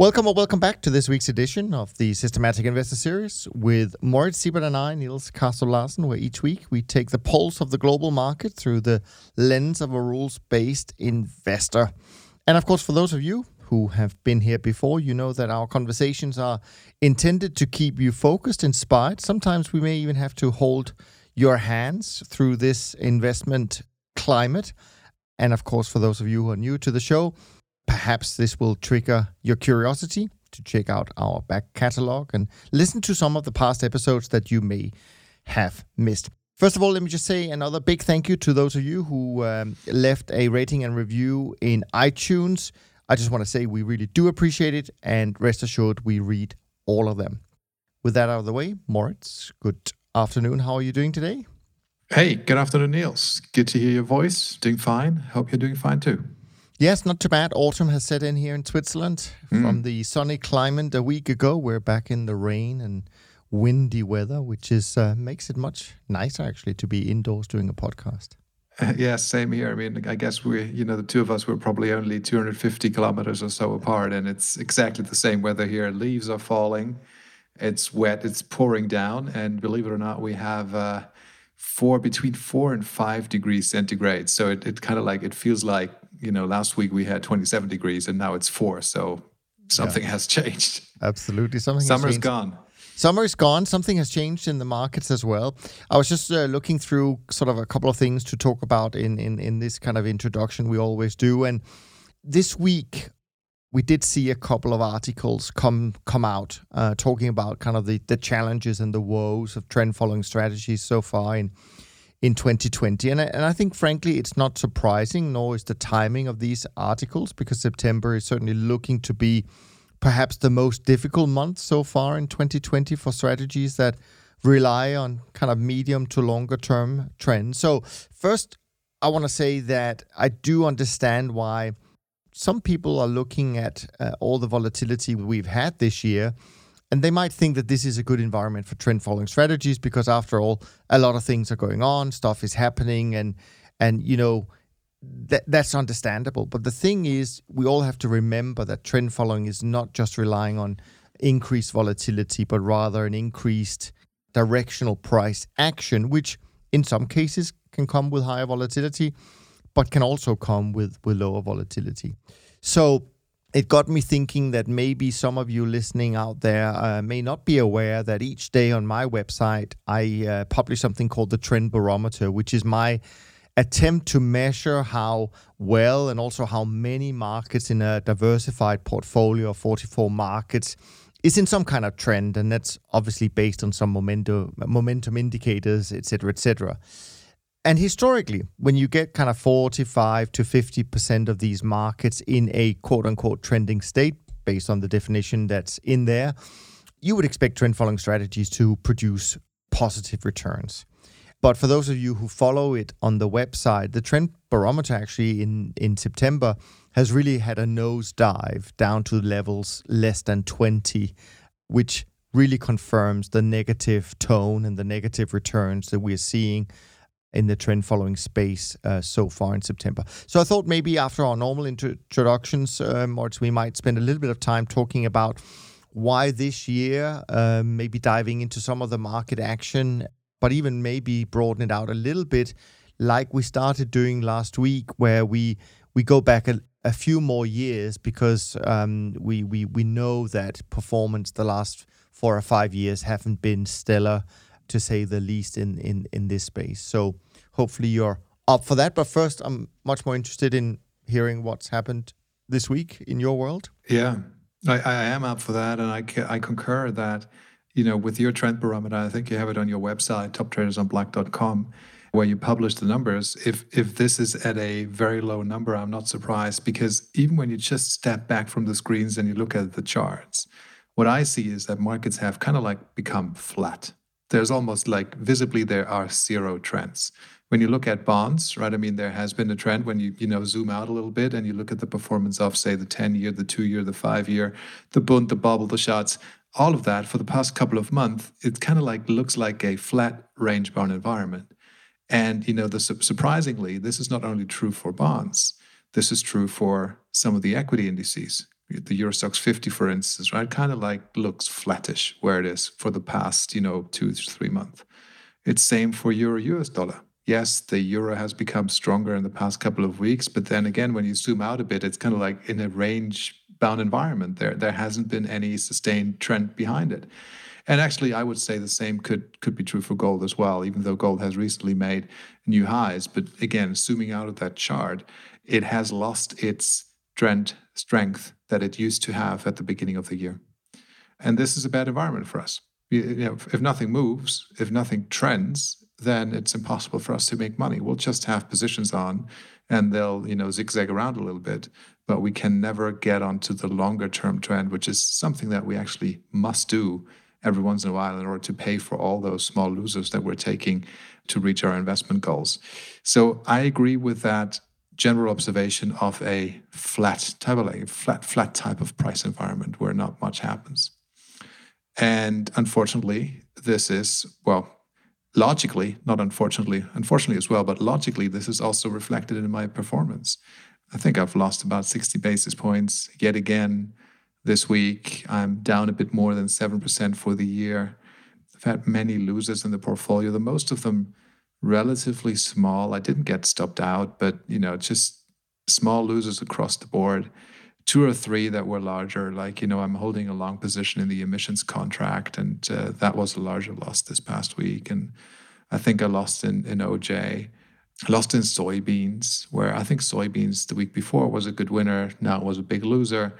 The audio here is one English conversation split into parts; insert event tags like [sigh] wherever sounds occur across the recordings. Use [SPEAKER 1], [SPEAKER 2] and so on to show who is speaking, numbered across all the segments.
[SPEAKER 1] Welcome or welcome back to this week's edition of the Systematic Investor Series with Moritz Seibert and I, Niels Kaastrup Larsen, where each week we take the pulse of the global market through the lens of a rules-based investor. And of course, for those of you who have been here before, you know that our conversations are intended to keep you focused, inspired. Sometimes we may even have to hold your hands through this investment climate. And of course, for those of you who are new to the show, Perhaps this will trigger your curiosity to check out our back catalog and listen to some of the past episodes that you may have missed. First of all, let me just say another big thank you to those of you who um, left a rating and review in iTunes. I just want to say we really do appreciate it, and rest assured, we read all of them. With that out of the way, Moritz, good afternoon. How are you doing today?
[SPEAKER 2] Hey, good afternoon, Niels. Good to hear your voice. Doing fine. Hope you're doing fine too.
[SPEAKER 1] Yes, not too bad. Autumn has set in here in Switzerland. Mm. From the sunny climate a week ago, we're back in the rain and windy weather, which is uh, makes it much nicer actually to be indoors doing a podcast.
[SPEAKER 2] Uh, [laughs] yeah, same here. I mean, I guess we, you know, the two of us were probably only 250 kilometers or so apart, and it's exactly the same weather here. Leaves are falling, it's wet, it's pouring down, and believe it or not, we have uh, four between four and five degrees centigrade. So it, it kind of like it feels like you know, last week we had 27 degrees and now it's four. So something yeah. has [laughs] changed.
[SPEAKER 1] Absolutely. Something
[SPEAKER 2] Summer's gone.
[SPEAKER 1] Summer is gone. Something has changed in the markets as well. I was just uh, looking through sort of a couple of things to talk about in, in, in this kind of introduction we always do. And this week, we did see a couple of articles come come out uh, talking about kind of the, the challenges and the woes of trend following strategies so far in in 2020. And I, and I think, frankly, it's not surprising, nor is the timing of these articles, because September is certainly looking to be perhaps the most difficult month so far in 2020 for strategies that rely on kind of medium to longer term trends. So, first, I want to say that I do understand why some people are looking at uh, all the volatility we've had this year and they might think that this is a good environment for trend following strategies because after all, a lot of things are going on, stuff is happening, and and you know that that's understandable. But the thing is, we all have to remember that trend following is not just relying on increased volatility, but rather an increased directional price action, which in some cases can come with higher volatility, but can also come with, with lower volatility. So it got me thinking that maybe some of you listening out there uh, may not be aware that each day on my website I uh, publish something called the Trend Barometer, which is my attempt to measure how well and also how many markets in a diversified portfolio of 44 markets is in some kind of trend, and that's obviously based on some momentum momentum indicators, etc., cetera, cetera. And historically, when you get kind of 45 to 50% of these markets in a quote unquote trending state, based on the definition that's in there, you would expect trend following strategies to produce positive returns. But for those of you who follow it on the website, the trend barometer actually in, in September has really had a nosedive down to levels less than 20, which really confirms the negative tone and the negative returns that we're seeing in the trend following space uh, so far in September. So I thought maybe after our normal introductions, um, or we might spend a little bit of time talking about why this year, um, maybe diving into some of the market action, but even maybe broaden it out a little bit, like we started doing last week, where we we go back a, a few more years because um, we we we know that performance the last four or five years haven't been stellar to say the least in in in this space. So hopefully you're up for that. But first, I'm much more interested in hearing what's happened this week in your world.
[SPEAKER 2] Yeah, I, I am up for that, and I I concur that you know with your trend barometer. I think you have it on your website, toptradersunplugged.com where you publish the numbers if if this is at a very low number i'm not surprised because even when you just step back from the screens and you look at the charts what i see is that markets have kind of like become flat there's almost like visibly there are zero trends. when you look at bonds, right? I mean, there has been a trend when you you know zoom out a little bit and you look at the performance of, say, the 10-year, the two-year, the five-year, the Bund, the Bobl, the Schatz, all of that for the past couple of months, it kind of like looks like a flat range bound environment. And you know, the surprisingly, this is not only true for bonds. This is true for some of the equity indices. The Euro Stoxx 50, for instance, right? Kind of like looks flattish where it is for the past, you know, two to three months. It's same for Euro US dollar yes, the euro has become stronger in the past couple of weeks, but then again, when you zoom out a bit, it's kind of like in a range bound environment. There, there hasn't been any sustained trend behind it. And actually, I would say the same could could be true for gold as well, even though gold has recently made new highs. But again, zooming out of that chart, it has lost its trend strength that it used to have at the beginning of the year. And this is a bad environment for us. You know, if nothing moves, if nothing trends, then it's impossible for us to make money. We'll just have positions on and they'll, you know, zigzag around a little bit, but we can never get onto the longer term trend, which is something that we actually must do every once in a while in order to pay for all those small losers that we're taking to reach our investment goals. So I agree with that general observation of a flat type of like flat flat type of price environment where not much happens. And unfortunately, this is well logically, not unfortunately, unfortunately as well, but logically, this is also reflected in my performance. I think I've lost about 60 basis points yet again this week. I'm down a bit more than 7% for the year. I've had many losers in the portfolio, the most of them relatively small. I didn't get stopped out, but you know, just small losers across the board two or three that were larger. Like, you know, I'm holding a long position in the emissions contract, and uh, that was a larger loss this past week. And I think I lost in, in OJ. I lost in soybeans, where I think soybeans the week before was a good winner. Now it was a big loser.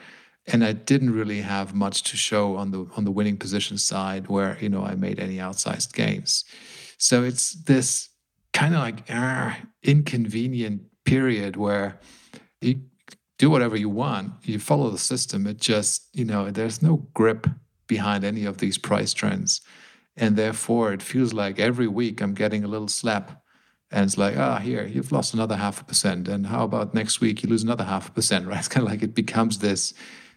[SPEAKER 2] And I didn't really have much to show on the on the winning position side where, you know, I made any outsized gains. So it's this kind of like uh, inconvenient period where you do whatever you want. You follow the system. It just, you know, there's no grip behind any of these price trends. And therefore, it feels like every week I'm getting a little slap. And it's like, ah, oh, here, you've lost another half a percent. And how about next week you lose another half a percent, [laughs] right? It's kind of like it becomes this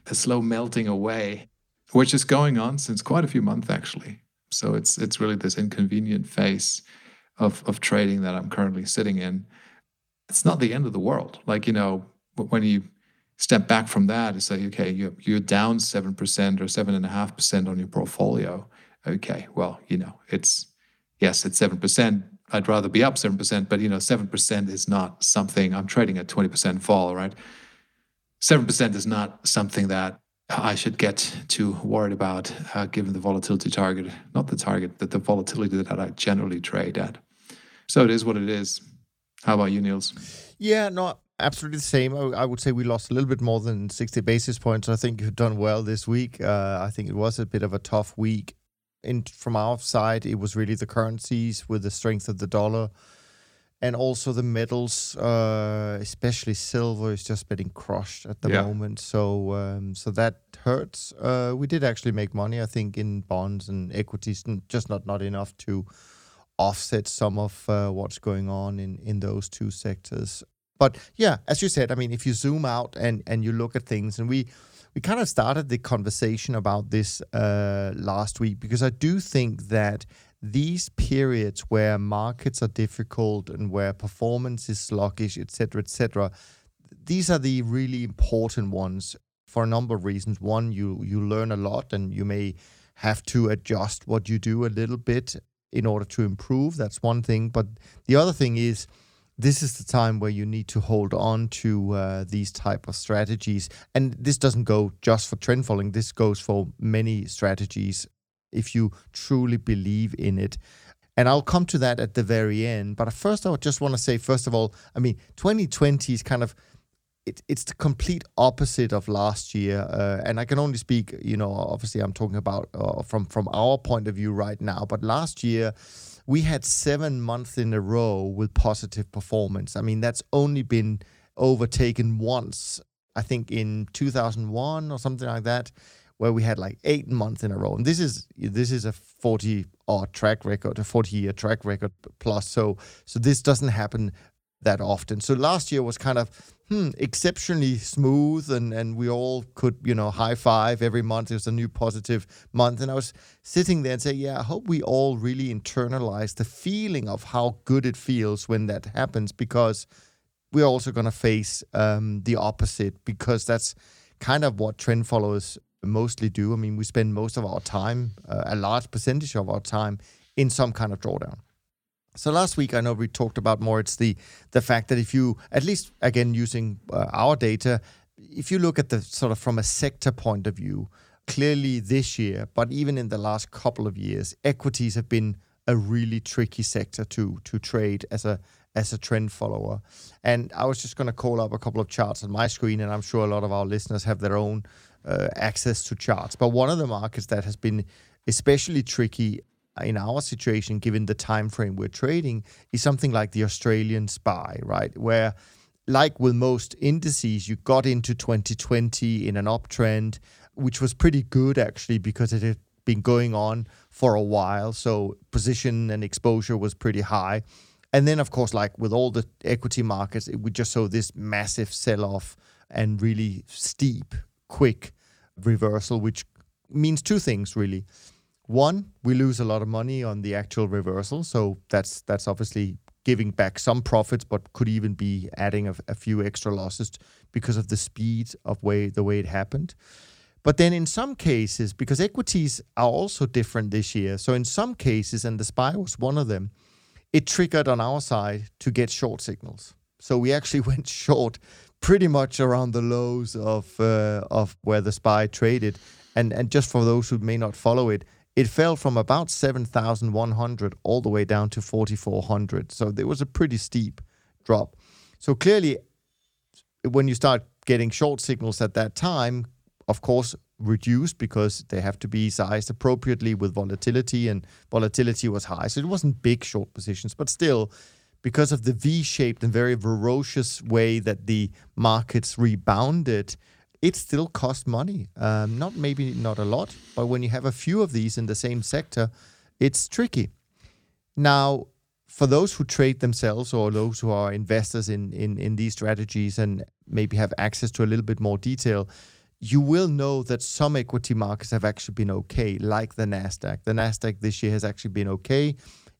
[SPEAKER 2] a slow melting away, which is going on since quite a few months, actually. So it's it's really this inconvenient phase of, of trading that I'm currently sitting in. It's not the end of the world. Like, you know, when you step back from that and say, okay, you're, you're down 7% or 7.5% on your portfolio. Okay, well, you know, it's, yes, it's 7%. I'd rather be up 7%, but, you know, 7% is not something, I'm trading at 20% fall, right? 7% is not something that I should get too worried about uh, given the volatility target, not the target, but the volatility that I generally trade at. So it is what it is. How about you, Niels?
[SPEAKER 1] Yeah, no, absolutely the same. I would say we lost a little bit more than 60 basis points. I think you've done well this week. Uh, I think it was a bit of a tough week. In, from our side, it was really the currencies with the strength of the dollar and also the metals, uh, especially silver, is just getting crushed at the yeah. moment. So, um, so that hurts. Uh, we did actually make money, I think, in bonds and equities, just not not enough to offset some of uh, what's going on in in those two sectors. But yeah, as you said, I mean, if you zoom out and and you look at things, and we we kind of started the conversation about this uh, last week because I do think that these periods where markets are difficult and where performance is sluggish, etc., etc., these are the really important ones for a number of reasons. One, you you learn a lot, and you may have to adjust what you do a little bit in order to improve. That's one thing. But the other thing is this is the time where you need to hold on to uh, these type of strategies and this doesn't go just for trend following this goes for many strategies if you truly believe in it. And I'll come to that at the very end. But first I just want to say first of all I mean 2020 is kind of it, it's the complete opposite of last year uh, and I can only speak you know obviously I'm talking about uh, from from our point of view right now. But last year we had seven months in a row with positive performance. I mean, that's only been overtaken once, I think in 2001 or something like that, where we had like eight months in a row. And this is this is a 40 odd track record, a 40 year track record plus. So so this doesn't happen that often. So last year was kind of hmm, exceptionally smooth, and and we all could you know high five every month. It was a new positive month, and I was sitting there and say, yeah, I hope we all really internalize the feeling of how good it feels when that happens, because we're also going to face um, the opposite, because that's kind of what trend followers mostly do. I mean, we spend most of our time, uh, a large percentage of our time, in some kind of drawdown. So last week, I know we talked about more. It's the the fact that if you, at least again using uh, our data, if you look at the sort of from a sector point of view, clearly this year, but even in the last couple of years, equities have been a really tricky sector to to trade as a as a trend follower. And I was just going to call up a couple of charts on my screen, and I'm sure a lot of our listeners have their own uh, access to charts. But one of the markets that has been especially tricky in our situation, given the time frame we're trading, is something like the Australian SPI, right? Where, like with most indices, you got into 2020 in an uptrend, which was pretty good actually because it had been going on for a while. So position and exposure was pretty high. And then, of course, like with all the equity markets, we just saw this massive sell off and really steep, quick reversal, which means two things really. One, we lose a lot of money on the actual reversal, so that's that's obviously giving back some profits, but could even be adding a, a few extra losses because of the speed of way the way it happened. But then in some cases, because equities are also different this year, so in some cases, and the SPI was one of them, it triggered on our side to get short signals. So we actually [laughs] went short pretty much around the lows of uh, of where the SPI traded. And and just for those who may not follow it, it fell from about 7,100 all the way down to 4,400. So there was a pretty steep drop. So clearly, when you start getting short signals at that time, of course, reduced because they have to be sized appropriately with volatility, and volatility was high. So it wasn't big short positions, but still, because of the V shaped and very ferocious way that the markets rebounded, it still costs money. Um, not maybe not a lot, but when you have a few of these in the same sector, it's tricky. Now, for those who trade themselves or those who are investors in, in, in these strategies and maybe have access to a little bit more detail, you will know that some equity markets have actually been okay, like the NASDAQ. The NASDAQ this year has actually been okay.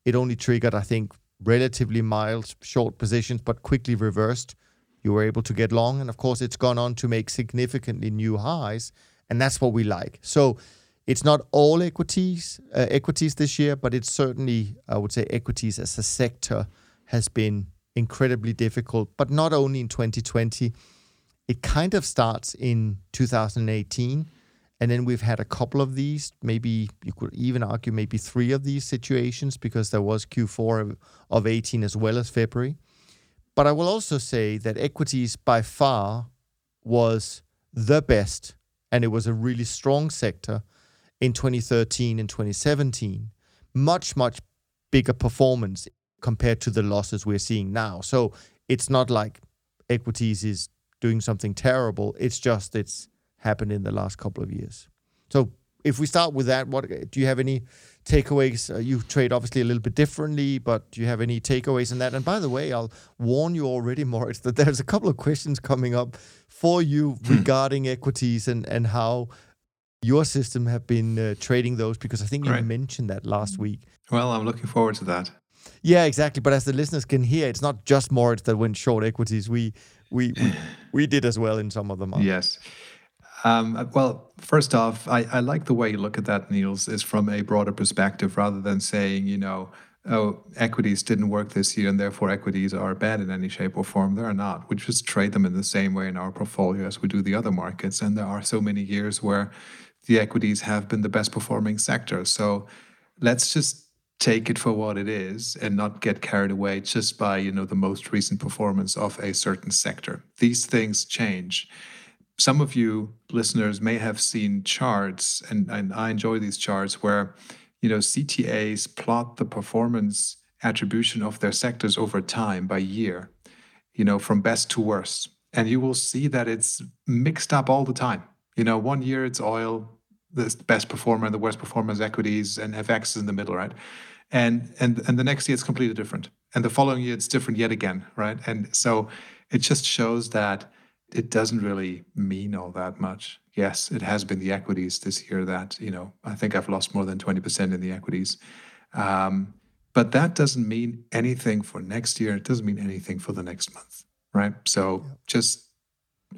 [SPEAKER 1] It only triggered, I think, relatively mild short positions, but quickly reversed you were able to get long. And of course, it's gone on to make significantly new highs. And that's what we like. So it's not all equities, uh, equities this year, but it's certainly, I would say, equities as a sector has been incredibly difficult, but not only in 2020. It kind of starts in 2018. And then we've had a couple of these, maybe you could even argue maybe three of these situations because there was Q4 of, of 18 as well as February. But I will also say that equities by far was the best, and it was a really strong sector in 2013 and 2017. Much, much bigger performance compared to the losses we're seeing now. So it's not like equities is doing something terrible. It's just it's happened in the last couple of years. So if we start with that, what do you have any takeaways? Uh, you trade obviously a little bit differently, but do you have any takeaways in that? And by the way, I'll warn you already, [laughs] Moritz, that there's a couple of questions coming up for you [clears throat] regarding equities and and how your system have been uh, trading those because I think you right. mentioned that last week.
[SPEAKER 2] Well, I'm looking forward to that.
[SPEAKER 1] Yeah, exactly. But as the listeners can hear, it's not just Moritz that went short equities. We we we, [sighs] we did as well in some of them.
[SPEAKER 2] Yes. Um, well, first off, I, I like the way you look at that, Niels, is from a broader perspective rather than saying, you know, oh, equities didn't work this year and therefore equities are bad in any shape or form. They're not. We just trade them in the same way in our portfolio as we do the other markets. And there are so many years where the equities have been the best performing sector. So let's just take it for what it is and not get carried away just by, you know, the most recent performance of a certain sector. These things change some of you listeners may have seen charts, and, and I enjoy these charts where you know CTAs plot the performance attribution of their sectors over time by year, you know, from best to worst. And you will see that it's mixed up all the time. You know, one year it's oil, the best performer and the worst performer is equities, and FX is in the middle, right? And and and the next year it's completely different, and the following year it's different yet again, right? And so it just shows that it doesn't really mean all that much. Yes, it has been the equities this year that you know I think I've lost more than twenty percent in the equities. Um, but that doesn't mean anything for next year. It doesn't mean anything for the next month, right? So yeah. just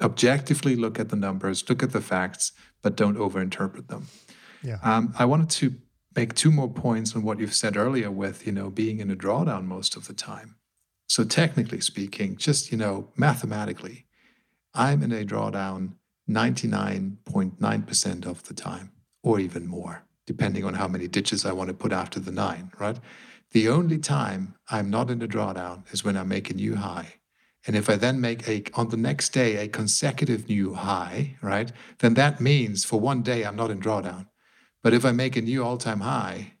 [SPEAKER 2] objectively look at the numbers, look at the facts, but don't overinterpret them. Yeah. Um, I wanted to make two more points on what you've said earlier with, you know, being in a drawdown most of the time. So technically speaking, just, you know, mathematically, I'm in a drawdown 99.9% of the time, or even more, depending on how many ditches I want to put after the nine, right? The only time I'm not in a drawdown is when I make a new high. And if I then make a on the next day a consecutive new high, right, then that means for one day I'm not in drawdown. But if I make a new all-time high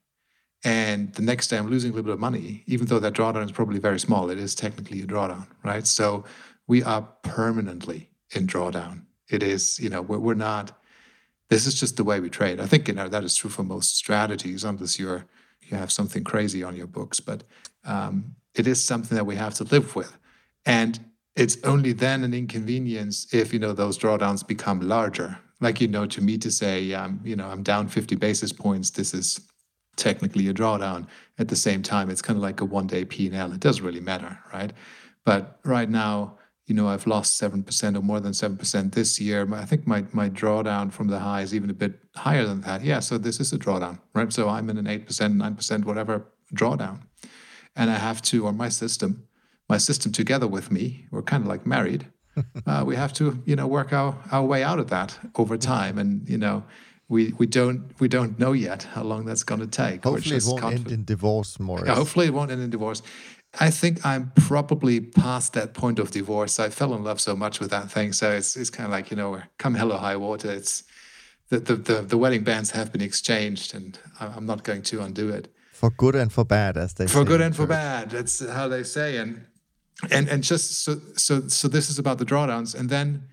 [SPEAKER 2] and the next day I'm losing a little bit of money, even though that drawdown is probably very small, it is technically a drawdown, right? So we are permanently in drawdown. It is, you know, we're, we're not. This is just the way we trade. I think you know that is true for most strategies, unless you're you have something crazy on your books. But um, it is something that we have to live with. And it's only then an inconvenience if you know those drawdowns become larger. Like you know, to me to say, um, you know, I'm down 50 basis points. This is technically a drawdown. At the same time, it's kind of like a one-day P&L. It doesn't really matter, right? But right now, you know, I've lost seven percent or more than seven percent this year. I think my my drawdown from the high is even a bit higher than that. Yeah, so this is a drawdown, right? So I'm in an eight percent, nine percent, whatever drawdown, and I have to, or my system my system together with me, we're kind of like married. [laughs] uh, we have to, you know, work our, our way out of that over time. And, you know, we, we don't we don't know yet how long that's going to take.
[SPEAKER 1] Hopefully, it won't confident. end in divorce, more.
[SPEAKER 2] Yeah, hopefully, it won't end in divorce. I think I'm probably past that point of divorce. I fell in love so much with that thing, so it's it's kind of like you know, come hell or high water. It's the the the, the wedding bands have been exchanged, and I'm not going to undo it.
[SPEAKER 1] For good and for bad, as they say.
[SPEAKER 2] for good and for bad. That's how they say, and and and just so so so this is about the drawdowns and then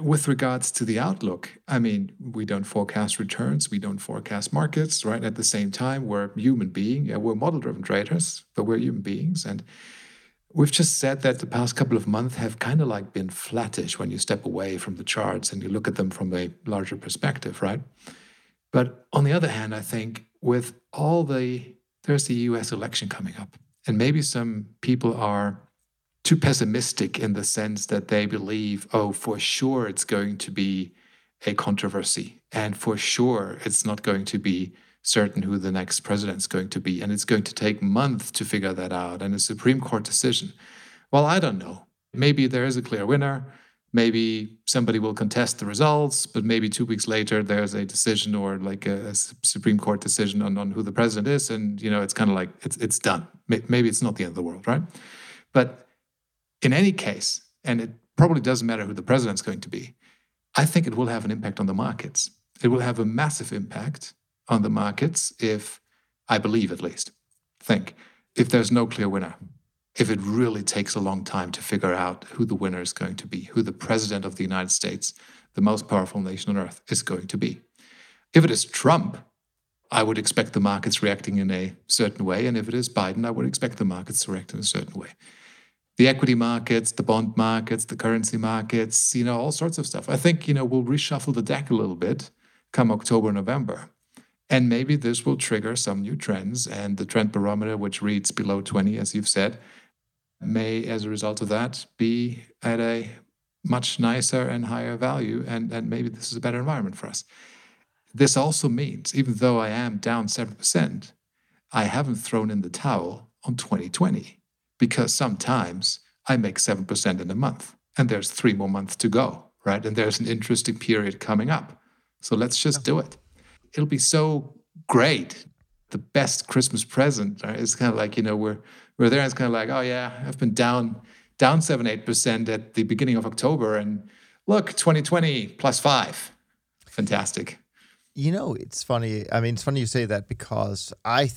[SPEAKER 2] with regards to the outlook i mean we don't forecast returns we don't forecast markets right? At the same time we're human beings, yeah, we're model driven traders but we're human beings. And we've just said that the past couple of months have kind of like been flattish when you step away from the charts and you look at them from a larger perspective right? But on the other hand i think with all the there's the us election coming up and maybe some people are too pessimistic in the sense that they believe, oh, for sure it's going to be a controversy. And for sure it's not going to be certain who the next president is going to be. And it's going to take months to figure that out and a Supreme Court decision. Well, I don't know. Maybe there is a clear winner. Maybe somebody will contest the results, but maybe two weeks later there's a decision or like a, a Supreme Court decision on, on who the president is, and you know it's kind of like it's it's done. Maybe it's not the end of the world, right? But in any case, and it probably doesn't matter who the president's going to be, I think it will have an impact on the markets. It will have a massive impact on the markets if, I believe at least, think if there's no clear winner, if it really takes a long time to figure out who the winner is going to be, who the president of the United States, the most powerful nation on earth, is going to be. If it is Trump, I would expect the markets reacting in a certain way. And if it is Biden, I would expect the markets to react in a certain way the equity markets, the bond markets, the currency markets, you know, all sorts of stuff. I think, you know, we'll reshuffle the deck a little bit come October, November. And maybe this will trigger some new trends. And the trend barometer, which reads below 20, as you've said, may, as a result of that, be at a much nicer and higher value. And, and maybe this is a better environment for us. This also means, even though I am down 7%, I haven't thrown in the towel on 2020 because sometimes I make 7% in a month and there's three more months to go, right? And there's an interesting period coming up. So let's just do it. It'll be so great. The best Christmas present right? It's kind of like, you know, we're we're there and it's kind of like, oh yeah, I've been down down seven, eight percent at the beginning of October. And look, 2020 plus five. Fantastic.
[SPEAKER 1] You know, it's funny. I mean, it's funny you say that because I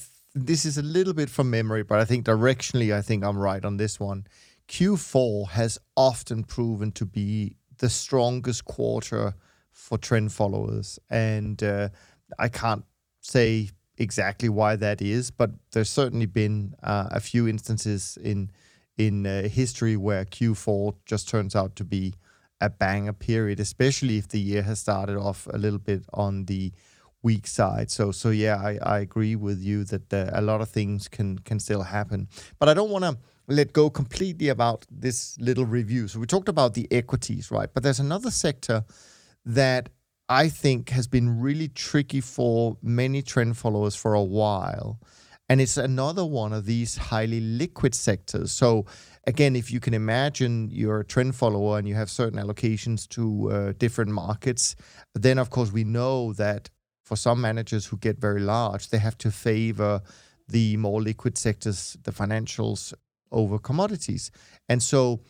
[SPEAKER 1] this is a little bit from memory, but I think directionally, I think I'm right on this one. Q4 has often proven to be the strongest quarter for trend followers, and uh, I can't say exactly why that is, but there's certainly been uh, a few instances in in uh, history where Q4 just turns out to be a banger period, especially if the year has started off a little bit on the weak side. So so yeah, I, I agree with you that uh, a lot of things can can still happen, but I don't want to let go completely about this little review. So we talked about the equities, right? But there's another sector that I think has been really tricky for many trend followers for a while. And it's another one of these highly liquid sectors. So, again, if you can imagine you're a trend follower and you have certain allocations to uh, different markets, then of course we know that for some managers who get very large, they have to favor the more liquid sectors, the financials, over commodities. And so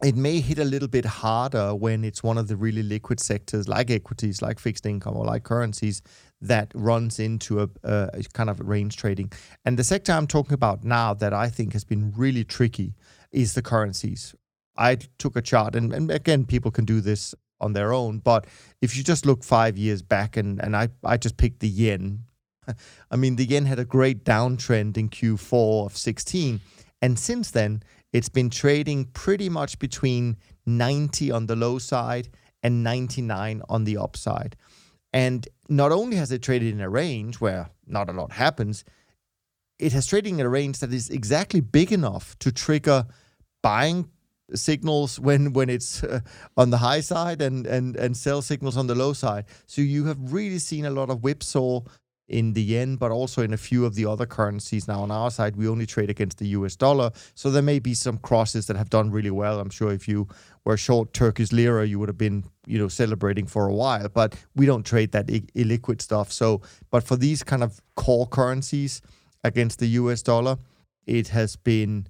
[SPEAKER 1] it may hit a little bit harder when it's one of the really liquid sectors like equities, like fixed income, or like currencies that runs into a, a, kind of range trading. And the sector I'm talking about now that I think has been really tricky is the currencies. I took a chart, and, and again, people can do this on their own, but if you just look five years back, and, and I, I just picked the yen. [laughs] I mean, the yen had a great downtrend in Q4 of 16 and since then, it's been trading pretty much between 90 on the low side and 99 on the upside. And not only has it traded in a range where not a lot happens, it has traded in a range that is exactly big enough to trigger buying signals when when it's uh, on the high side and and and sell signals on the low side. So you have really seen a lot of whipsaw in the yen, but also in a few of the other currencies. Now, on our side, we only trade against the US dollar. So there may be some crosses that have done really well. I'm sure if you were short Turkish lira, you would have been, you know, celebrating for a while. But we don't trade that illiquid stuff. So, but for these kind of core currencies against the US dollar, it has been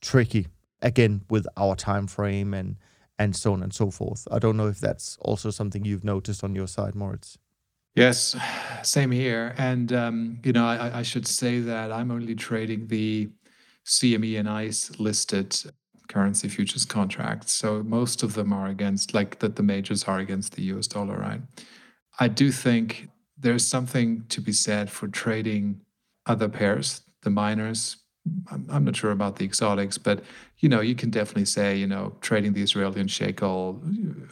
[SPEAKER 1] tricky again with our time frame and and so on and so forth. I don't know if that's also something you've noticed on your side, Moritz.
[SPEAKER 2] Yes, same here. And um, you know, I, I should say that I'm only trading the CME and ICE listed currency futures contracts. So most of them are against, like that the majors are against the US dollar, right? I do think there's something to be said for trading other pairs, the minors. I'm, I'm not sure about the exotics, but you know, you can definitely say, you know, trading the Israeli shekel,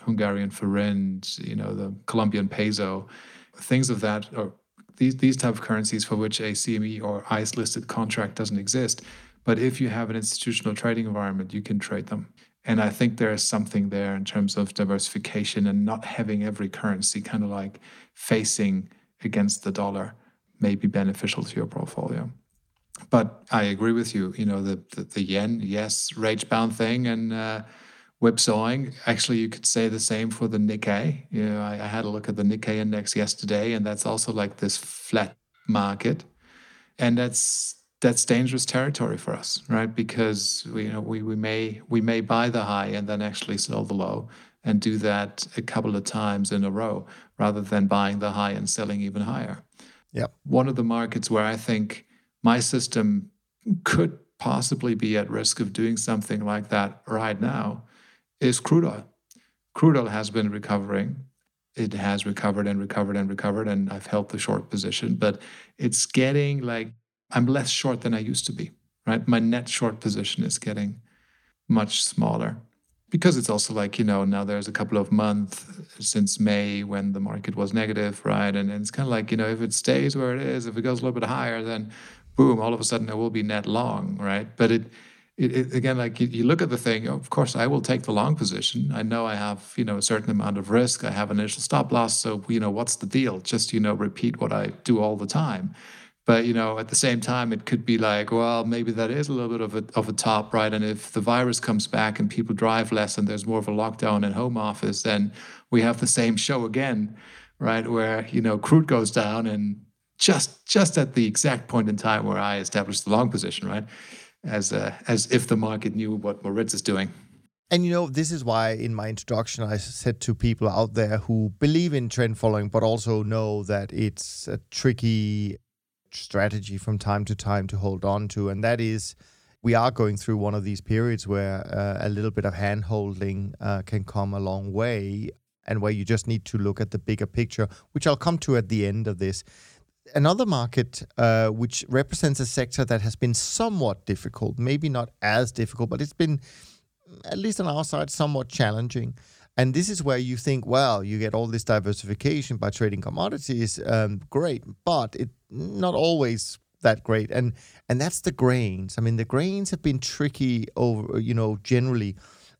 [SPEAKER 2] Hungarian forint, you know, the Colombian peso things of that or these these type of currencies for which a CME or ICE listed contract doesn't exist. But if you have an institutional trading environment, you can trade them. And I think there is something there in terms of diversification and not having every currency kind of like facing against the dollar may be beneficial to your portfolio. But I agree with you. You know, the the, the yen, yes, rage bound thing, and uh, whipsawing. Actually, you could say the same for the Nikkei. You know, I, I, had a look at the Nikkei index yesterday, and that's also like this flat market, and that's that's dangerous territory for us, right? Because we, you know we we may we may buy the high and then actually sell the low, and do that a couple of times in a row, rather than buying the high and selling even higher.
[SPEAKER 1] Yeah,
[SPEAKER 2] one of the markets where I think my system could possibly be at risk of doing something like that right now is crude oil. Crude oil has been recovering. It has recovered and recovered and recovered, and I've held the short position, but it's getting like I'm less short than I used to be, right? My net short position is getting much smaller because it's also like, you know, now there's a couple of months since May when the market was negative, right? And, and it's kind of like, you know, if it stays where it is, if it goes a little bit higher, then boom, all of a sudden it will be net long, right? But it, it, it, again, like you, you, look at the thing, of course, I will take the long position. I know I have, you know, a certain amount of risk. I have an initial stop loss. So, you know, what's the deal? Just, you know, repeat what I do all the time. But, you know, at the same time, it could be like, well, maybe that is a little bit of a, of a top, right? And if the virus comes back and people drive less and there's more of a lockdown and home office, then we have the same show again, right? Where, you know, crude goes down and just just at the exact point in time where I established the long position, right? as uh, as if the market knew what Moritz is doing.
[SPEAKER 1] And you know, this is why in my introduction I said to people out there who believe in trend following, but also know that it's a tricky strategy from time to time to hold on to, and that is we are going through one of these periods where uh, a little bit of hand holding uh, can come a long way. and where you just need to look at the bigger picture, which I'll come to at the end of this. Another market uh, which represents a sector that has been somewhat difficult, maybe not as difficult, but it's been, at least on our side, somewhat challenging. And this is where you think, well, you get all this diversification by trading commodities, um, great, but it not always that great. And and that's the grains. I mean, the grains have been tricky over, you know, generally.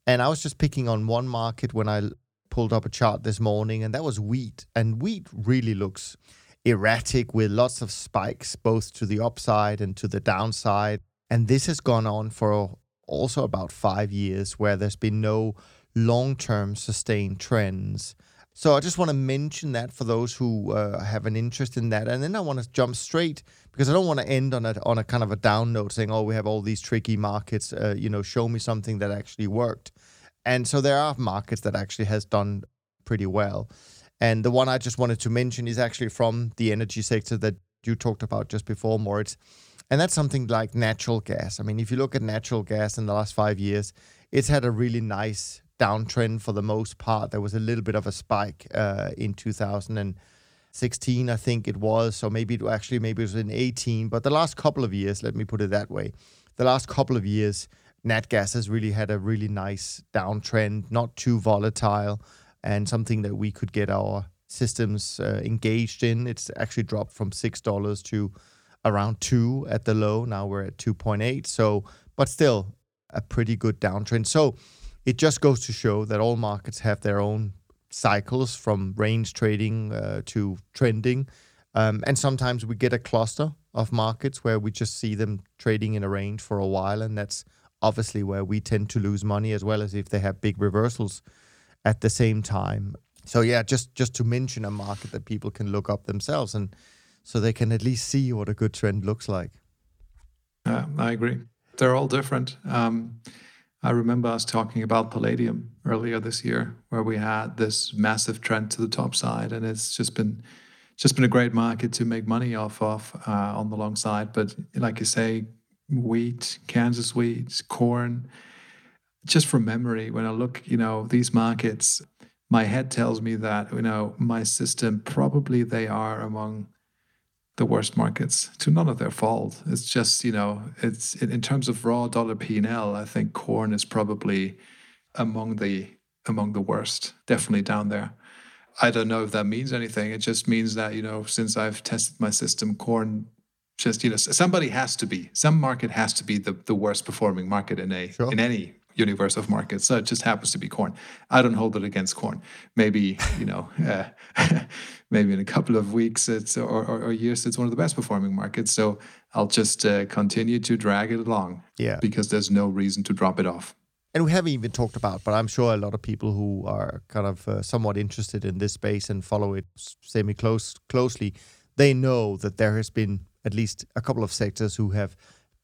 [SPEAKER 1] And I was just picking on one market when I pulled up a chart this morning, and that was wheat. And wheat really looks erratic with lots of spikes, both to the upside and to the downside. And this has gone on for also about five years, where there's been no long term sustained trends. So I just want to mention that for those who uh, have an interest in that, and then I want to jump straight because I don't want to end on a on a kind of a down note saying, "Oh, we have all these tricky markets." Uh, you know, show me something that actually worked. And so there are markets that actually has done pretty well. And the one I just wanted to mention is actually from the energy sector that you talked about just before, Moritz. And that's something like natural gas. I mean, if you look at natural gas in the last five years, it's had a really nice downtrend for the most part. There was a little bit of a spike uh, in 2016, I think it was. So maybe it actually maybe it was in 18. But the last couple of years, let me put it that way, the last couple of years, nat gas has really had a really nice downtrend, not too volatile, and something that we could get our systems uh, engaged in. It's actually dropped from six dollars to around two at the low. Now we're at two point eight. So, but still a pretty good downtrend. So it just goes to show that all markets have their own cycles from range trading uh, to trending. Um, and sometimes we get a cluster of markets where we just see them trading in a range for a while. And that's obviously where we tend to lose money as well as if they have big reversals at the same time. So yeah, just just to mention a market that people can look up themselves and so they can at least see what a good trend looks like.
[SPEAKER 2] Uh, I agree. They're all different. Um, I remember us talking about palladium earlier this year, where we had this massive trend to the top side, and it's just been just been a great market to make money off of uh, on the long side. But like you say, wheat, Kansas wheat, corn. Just from memory, when I look, you know, these markets, my head tells me that you know my system probably they are among the worst markets to none of their fault. It's just, you know, it's in, in terms of raw dollar P&L, I think corn is probably among the among the worst, definitely down there. I don't know if that means anything. It just means that, you know, since I've tested my system, corn just, you know, somebody has to be, some market has to be the, the worst performing market in a sure. in any universe of markets. So it just happens to be corn. I don't hold it against corn. Maybe you know, [laughs] uh, [laughs] maybe in a couple of weeks it's or, or, or, years it's one of the best performing markets. So I'll just uh, continue to drag it along.
[SPEAKER 1] Yeah,
[SPEAKER 2] because there's no reason to drop it off.
[SPEAKER 1] And we haven't even talked about, but I'm sure a lot of people who are kind of uh, somewhat interested in this space and follow it semi close closely, they know that there has been at least a couple of sectors who have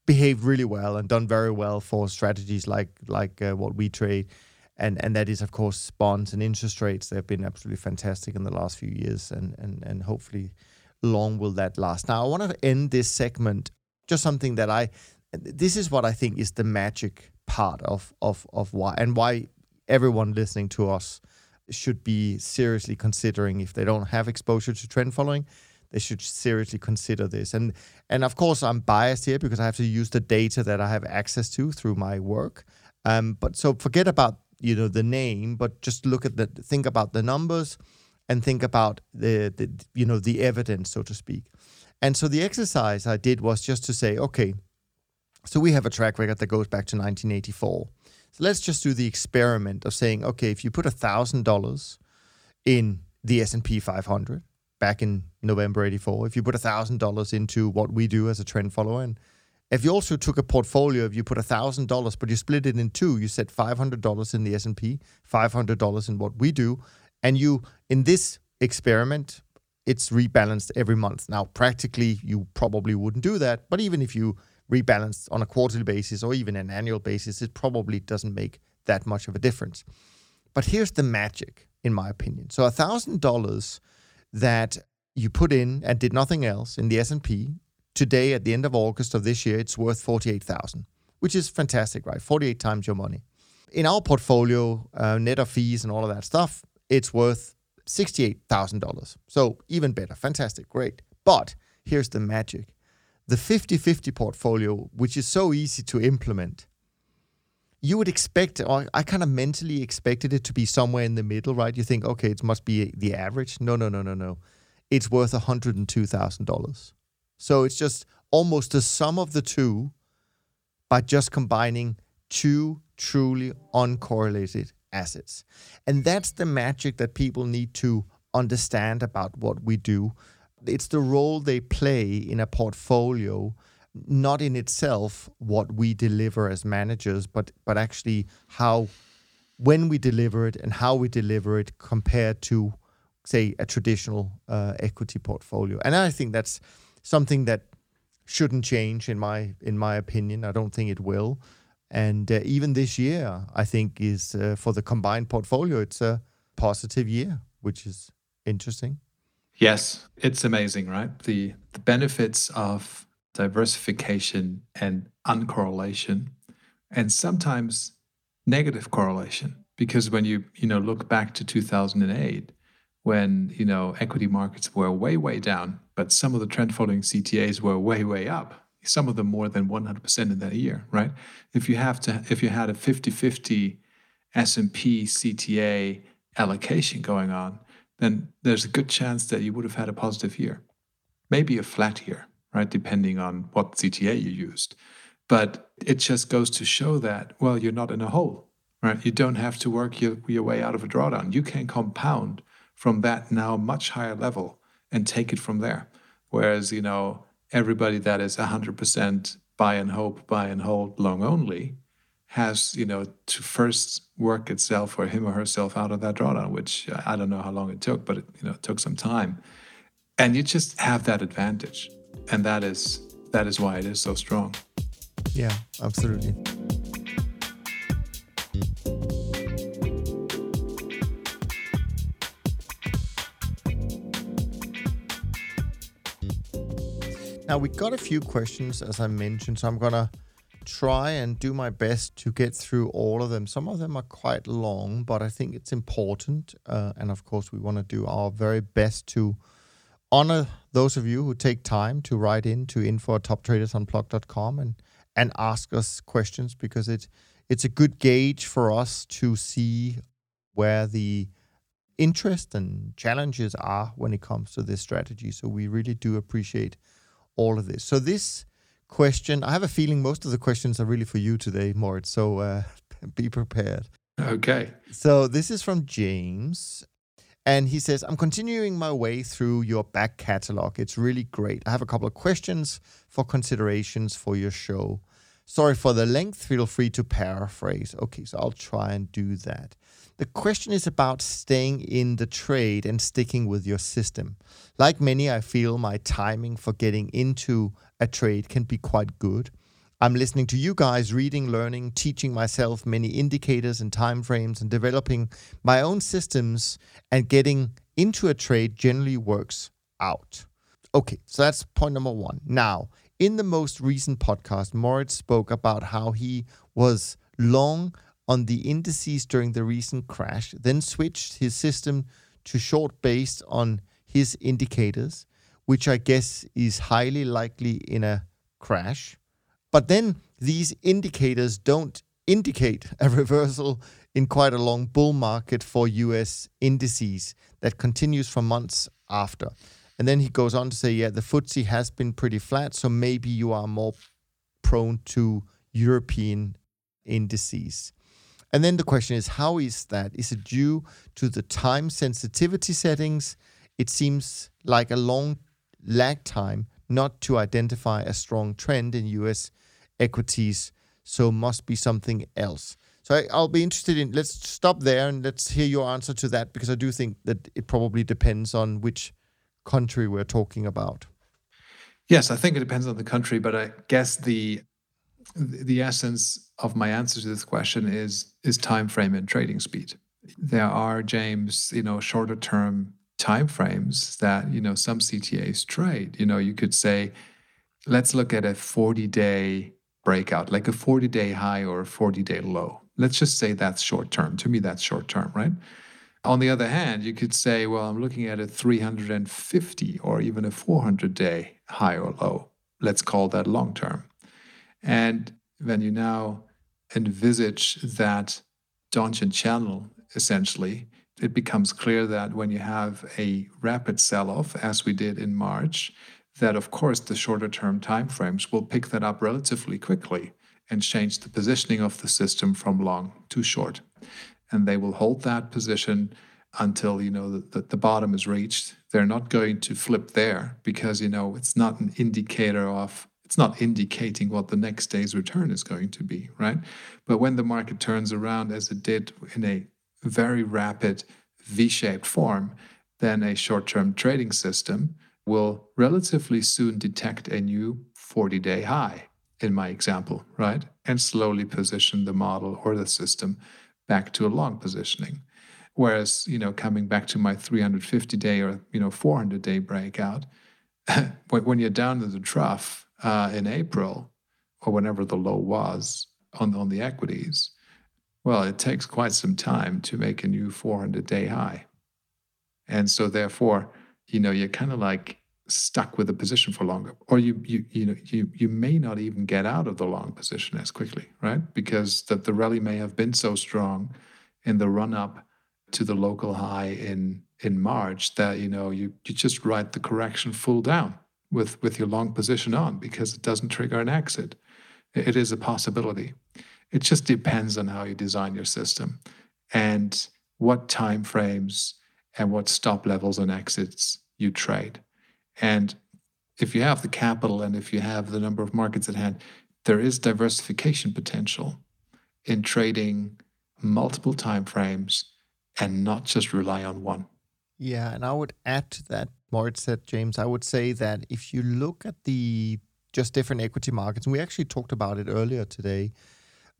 [SPEAKER 1] behaved really well and done very well for strategies like like uh, what we trade. And and that is of course bonds and interest rates. They've been absolutely fantastic in the last few years and and and hopefully long will that last. Now i want to end this segment just something that i this is what i think is the magic part of of of why and why everyone listening to us should be seriously considering if they don't have exposure to trend following they should seriously consider this. And and of course, I'm biased here because I have to use the data that I have access to through my work. Um, but so forget about you know the name, but just look at the think about the numbers and think about the, the you know the evidence, so to speak. And so the exercise I did was just to say, okay, so we have a track record that goes back to 1984. So let's just do the experiment of saying, okay, if you put a thousand dollars in the S&P 500 back in November 84, if you put $1,000 into what we do as a trend follower, and if you also took a portfolio, if you put $1,000, but you split it in two, you said $500 in the S&P, $500 in what we do, and you, in this experiment, it's rebalanced every month. Now, practically, you probably wouldn't do that, but even if you rebalance on a quarterly basis or even an annual basis, it probably doesn't make that much of a difference. But here's the magic, in my opinion. So $1,000 that you put in and did nothing else in the S&P, today at the end of August of this year, it's worth 48,000, which is fantastic, right? 48 times your money. In our portfolio, uh, net of fees and all of that stuff, it's worth $68,000. So even better. Fantastic. Great. But here's the magic the 50 50 portfolio, which is so easy to implement, you would expect, or I kind of mentally expected it to be somewhere in the middle, right? You think, okay, it must be the average. No, no, no, no, no. It's worth $102,000. So it's just almost the sum of the two by just combining two truly uncorrelated assets. And that's the magic that people need to understand about what we do. It's the role they play in a portfolio, not in itself what we deliver as managers, but but actually how when we deliver it and how we deliver it compared to say a traditional uh, equity portfolio. And I think that's something that shouldn't change in my in my opinion. I don't think it will. And uh, even this year, I think is uh, for the combined portfolio, it's a positive year, which is interesting.
[SPEAKER 2] Yes, it's amazing, right? The the benefits of diversification and uncorrelation, and sometimes negative correlation. Because when you you know look back to 2008, when you know equity markets were way way down, but some of the trend following CTAs were way way up some of them more than 100% in that year right? If you have to if you had a 50-50 s&p cta allocation going on then there's a good chance that you would have had a positive year. Maybe a flat year right depending on what cta you used. But it just goes to show that well you're not in a hole right? You don't have to work your, your way out of a drawdown. You can compound from that now much higher level and take it from there. Whereas you know everybody that is 100% buy and hope, buy and hold, long only, has you know to first work itself or him or herself out of that drawdown, which uh, I don't know how long it took, but it, you know it took some time, and you just have that advantage, and that is that is why it is so strong.
[SPEAKER 1] Yeah, absolutely. Now, we've got a few questions, as I mentioned, so I'm going to try and do my best to get through all of them. Some of them are quite long, but I think it's important. Uh, and of course, we want to do our very best to honor those of you who take time to write in to info at and, and ask us questions because it, it's a good gauge for us to see where the interest and challenges are when it comes to this strategy. So we really do appreciate all of this. So this question, I have a feeling most of the questions are really for you today, Moritz. So uh, [laughs] be prepared.
[SPEAKER 2] Okay.
[SPEAKER 1] So this is from James. And he says, I'm continuing my way through your back catalog. It's really great. I have a couple of questions for considerations for your show. Sorry for the length. Feel free to paraphrase. Okay, so I'll try and do that. The question is about staying in the trade and sticking with your system. Like many, I feel my timing for getting into a trade can be quite good. I'm listening to you guys, reading, learning, teaching myself many indicators and timeframes, and developing my own systems. And getting into a trade generally works out. Okay, so that's point number one. Now, in the most recent podcast, Moritz spoke about how he was long on the indices during the recent crash, then switched his system to short based on his indicators, which I guess is highly likely in a crash. But then these indicators don't indicate a [laughs] reversal in quite a long bull market for US indices that continues for months after. And then he goes on to say, yeah, the FTSE has been pretty flat, so maybe you are more prone to European indices. And then the question is how is that? Is it due to the time sensitivity settings? It seems like a long lag time not to identify a strong trend in US equities, so must be something else. So I, will be interested in let's stop there and let's hear your answer to that because I do think that it probably depends on which country we're talking about.
[SPEAKER 2] Yes, I think it depends on the country, but I guess the the essence of my answer to this question is is time frame and trading speed. There are James, you know, shorter term time frames that you know some CTAs trade. You know, you could say, let's look at a 40 day breakout, like a 40 day high or a 40 day low. Let's just say that's short term. To me, that's short term, right? On the other hand, you could say, well, I'm looking at a 350 or even a 400 day high or low. Let's call that long term. And when you now envisage that Donchian channel, essentially, it becomes clear that when you have a rapid sell off, as we did in March, that of course the shorter term timeframes will pick that up relatively quickly and change the positioning of the system from long to short. And they will hold that position until you know the, the bottom is reached. They're not going to flip there because you know it's not an indicator of it's not indicating what the next day's return is going to be, right? But when the market turns around as it did in a very rapid V-shaped form, then a short-term trading system will relatively soon detect a new 40-day high in my example, right? And slowly position the model or the system back to a long positioning. Whereas, you know, coming back to my 350 day or, you know, 400 day breakout, [laughs] when you're down in the trough uh, in April or whenever the low was on, on the equities, well, it takes quite some time to make a new 400 day high. And so, therefore, you know, you're kind of like stuck with a position for longer or you you you know you you may not even get out of the long position as quickly right? Because that the rally may have been so strong in the run up to the local high in in March that you know you you just write the correction full down with with your long position on because it doesn't trigger an exit. It is a possibility. It just depends on how you design your system and what time frames and what stop levels and exits you trade and if you have the capital and if you have the number of markets at hand, there is diversification potential in trading multiple time frames and not just rely on one.
[SPEAKER 1] Yeah, and I would add to that, Moritz said, James, I would say that if you look at the just different equity markets, and we actually talked about it earlier today,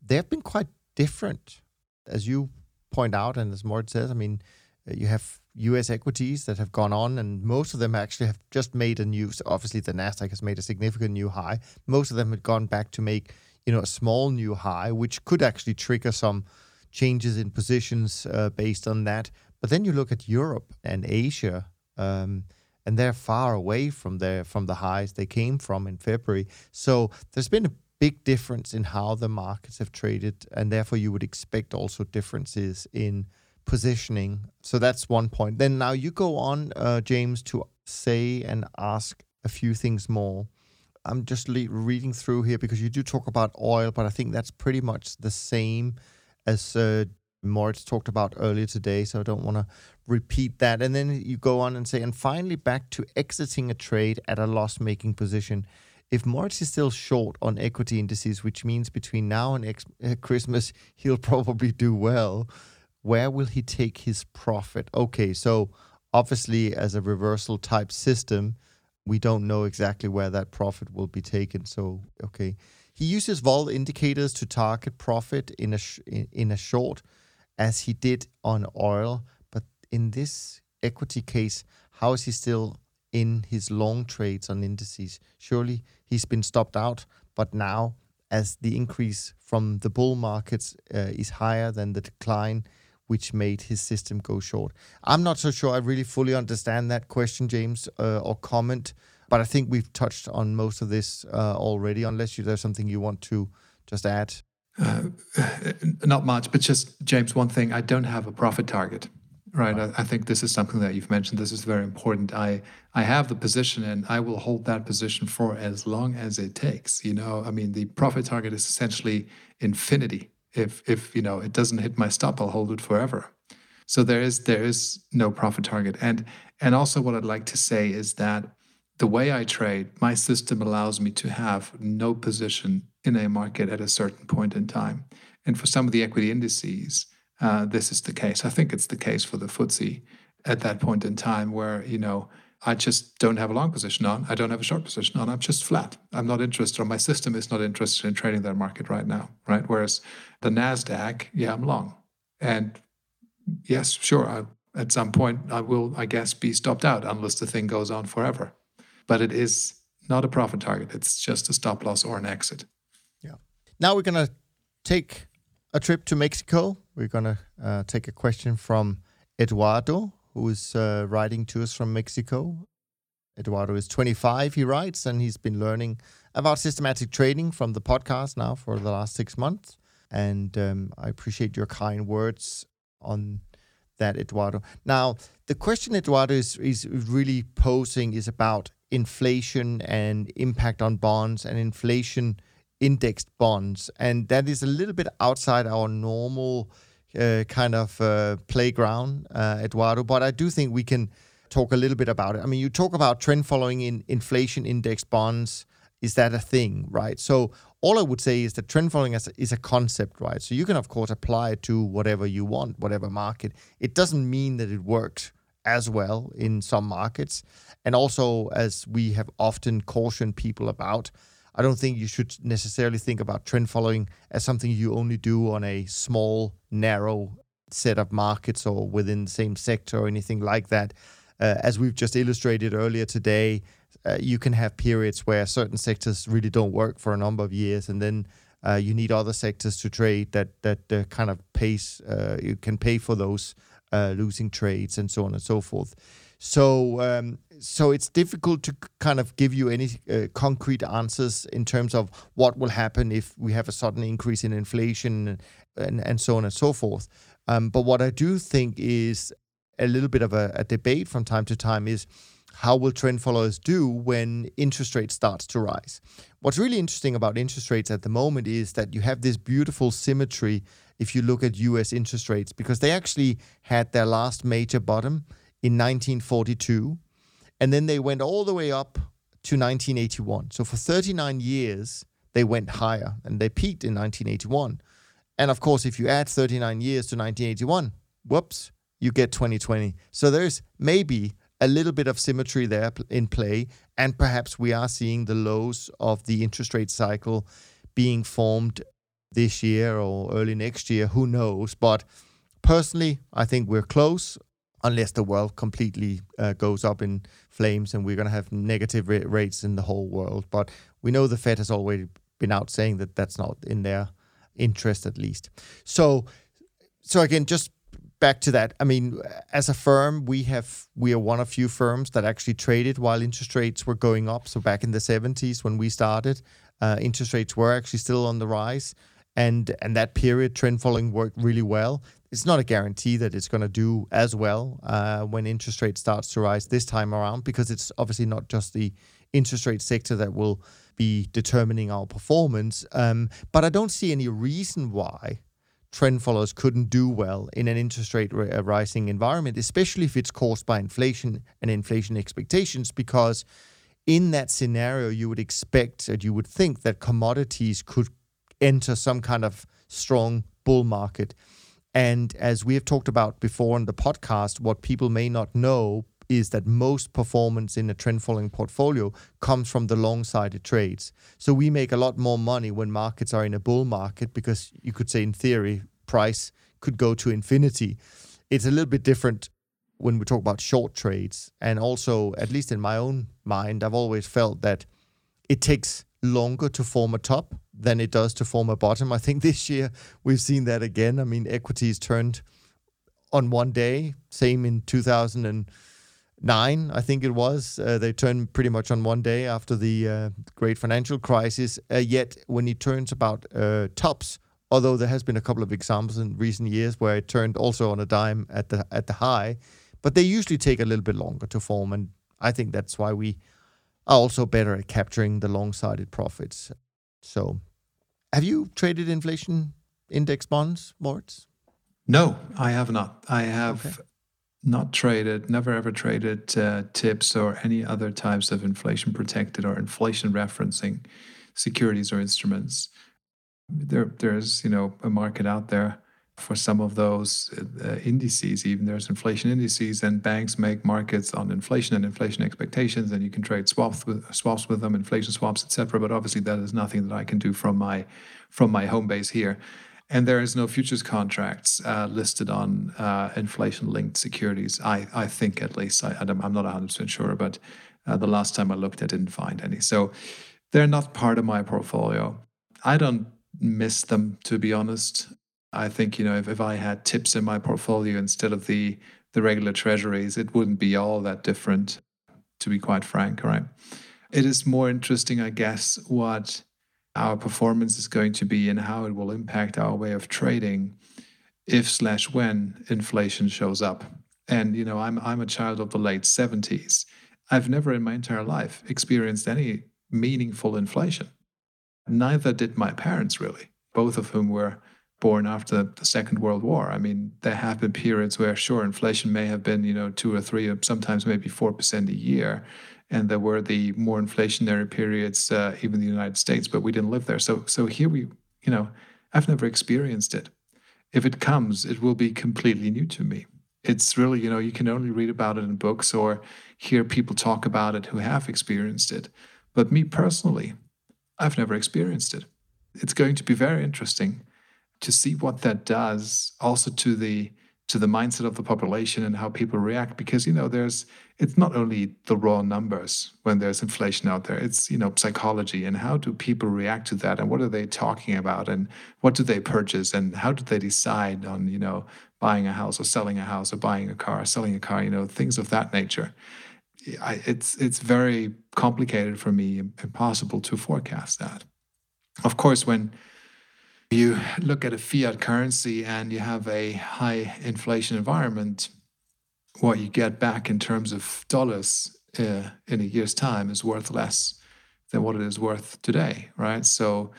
[SPEAKER 1] they have been quite different, as you point out, and as Moritz says. I mean, you have US equities that have gone on, and most of them actually have just made a new. Obviously, the Nasdaq has made a significant new high. Most of them had gone back to make, you know, a small new high, which could actually trigger some changes in positions uh, based on that. But then you look at Europe and Asia, um, and they're far away from their from the highs they came from in February. So there's been a big difference in how the markets have traded, and therefore you would expect also differences in positioning. So that's one point. Then now you go on, uh, James, to say and ask a few things more. I'm just le- reading through here because you do talk about oil, but I think that's pretty much the same as uh, Moritz talked about earlier today. So I don't want to repeat that. And then you go on and say, and finally back to exiting a trade at a loss making position. If Moritz is still short on equity indices, which means between now and ex- uh, Christmas, [laughs] he'll probably do well where will he take his profit? Okay, so obviously, as a reversal type system, we don't know exactly where that profit will be taken. So, okay, he uses vol indicators to target profit in a sh- in a short, as he did on oil. But in this equity case, how is he still in his long trades on indices? Surely he's been stopped out, but now as the increase from the bull markets uh, is higher than the decline which made his system go short. I'm not so sure I really fully understand that question, James, uh, or comment, but I think we've touched on most of this uh, already, unless you, there's something you want to just add. Uh,
[SPEAKER 2] not much, but just, James, one thing I don't have a profit target. Right. I, I, think this is something that you've mentioned. This is very important. I I have the position and I will hold that position for as long as it takes. You know, I mean, the profit target is essentially infinity if if you know it doesn't hit my stop i'll hold it forever. So there is there is no profit target. And and also what i'd like to say is that the way i trade my system allows me to have no position in a market at a certain point in time. And for some of the equity indices uh, this is the case. I think it's the case for the FTSE at that point in time where you know I just don't have a long position on. I don't have a short position on. I'm just flat. I'm not interested, or my system is not interested in trading that market right now, right? Whereas the Nasdaq, yeah, I'm long, and yes, sure, I, at some point I will, I guess, be stopped out unless the thing goes on forever. But it is not a profit target. It's just a stop loss or an exit.
[SPEAKER 1] Yeah. Now we're gonna take a trip to Mexico. We're gonna uh, take a question from Eduardo, who is uh, writing to us from Mexico. Eduardo is 25, he writes, and he's been learning about systematic trading from the podcast now for the last six months. And um, I appreciate your kind words on that, Eduardo. Now, the question Eduardo is, is really posing is about inflation and impact on bonds and inflation indexed bonds. And that is a little bit outside our normal uh, kind of uh, playground, uh, Eduardo. But I do think we can talk a little bit about it. I mean, you talk about trend following in inflation index bonds. Is that a thing, right? So all I would say is that trend following is a, is a concept, right? So you can of course apply it to whatever you want, whatever market. It doesn't mean that it works as well in some markets. And also, as we have often cautioned people about, I don't think you should necessarily think about trend following as something you only do on a small, narrow set of markets or within the same sector or anything like that. Uh, as we've just illustrated earlier today, uh, you can have periods where certain sectors really don't work for a number of years, and then uh, you need other sectors to trade that that uh, kind of pays. Uh, you can pay for those uh, losing trades and so on and so forth. So um, so it's difficult to kind of give you any uh, concrete answers in terms of what will happen if we have a sudden increase in inflation and and so on and so forth. Um, but what I do think is a little bit of a, a debate from time to time is how will trend followers do when interest rates starts to rise? What's really interesting about interest rates at the moment is that you have this beautiful symmetry if you look at US interest rates because they actually had their last major bottom in 1942 and then they went all the way up to 1981. So for 39 years they went higher and they peaked in 1981. And of course if you add 39 years to 1981, whoops, you get 2020. So there's maybe a little bit of symmetry there in play. And perhaps we are seeing the lows of the interest rate cycle being formed this year or early next year. Who knows? But personally, I think we're close unless the world completely uh, goes up in flames and we're going to have negative rates in the whole world. But we know the Fed has already been out saying that that's not in their interest, at least. So, so again, just back to that, I mean, as a firm, we have we are one of few firms that actually traded while interest rates were going up. So back in the 70s when we started, uh, interest rates were actually still on the rise, and and that period trend following worked really well. It's not a guarantee that it's going to do as well uh, when interest rate starts to rise this time around because it's obviously not just the interest rate sector that will be determining our performance. Um, but I don't see any reason why trend followers couldn't do well in an interest rate uh, rising environment, especially if it's caused by inflation and inflation expectations, because in that scenario, you would expect that you would think that commodities could enter some kind of strong bull market. And as we have talked about before in the podcast, what people may not know is that most performance in a trend following portfolio comes from the long sided trades. So we make a lot more money when markets are in a bull market because you could say, in theory, price could go to infinity. It's a little bit different when we talk about short trades. And also, at least in my own mind, I've always felt that it takes longer to form a top than it does to form a bottom. I think [laughs] this year we've seen that again. I mean, equities turned on one day, same in 2009, I think it was. Uh, they turned pretty much on one day after the uh, great financial crisis. Uh, yet, when it turns about uh, tops, although there has been a couple of examples in recent years where it turned also on a dime at the at the high, but they usually take a little bit longer to form, and I think that's why we are also better at capturing the long-sided profits. So, have you traded inflation index bonds, Moritz?
[SPEAKER 2] No, I have not. I have okay not traded, never ever traded uh, TIPS or any other types of inflation protected or inflation referencing securities or instruments. There, there's you know a market out there for some of those uh, indices. Even there's inflation indices, and banks make markets on inflation and inflation expectations, and you can trade swaps with swaps with them, inflation swaps, etc. But obviously, that is nothing that I can do from my from my home base here and there is no futures contracts uh, listed on uh, inflation-linked securities. I, I think at least I, i'm not 100% sure, but uh, the last time I looked, I didn't find any. So they're not part of my portfolio. I don't miss them, to be honest. I think you know if, if I had TIPS in my portfolio instead of the the regular treasuries, it wouldn't be all that different, to be quite frank, right? It is more interesting, I guess, what our performance is going to be and how it will impact our way of trading if slash when inflation shows up. And you know, I'm I'm a child of the late 70s. I've never in my entire life experienced any meaningful inflation. Neither did my parents really, both of whom were born after the Second World War. I mean, there have been periods where, sure, inflation may have been, you know, two or three, or sometimes maybe 4% a year. And there were the more inflationary periods, uh, even in the United States, but we didn't live there. So, so here we, you know, I've never experienced it. If it comes, it will be completely new to me. It's really, you know, you can only read about it in books or hear people talk about it who have experienced it. But me personally, I've never experienced it. It's going to be very interesting to see what that does also to the to the mindset of the population and how people react because you know there's it's not only the raw numbers when there's inflation out there it's you know psychology and how do people react to that and what are they talking about and what do they purchase and how do they decide on you know buying a house or selling a house or buying a car or selling a car you know things of that nature. I, it's it's very complicated for me impossible to forecast that. Of course when you look at a fiat currency and you have a high inflation environment, what you get back in terms of dollars uh, in a year's time is worth less than what it is worth today, right? So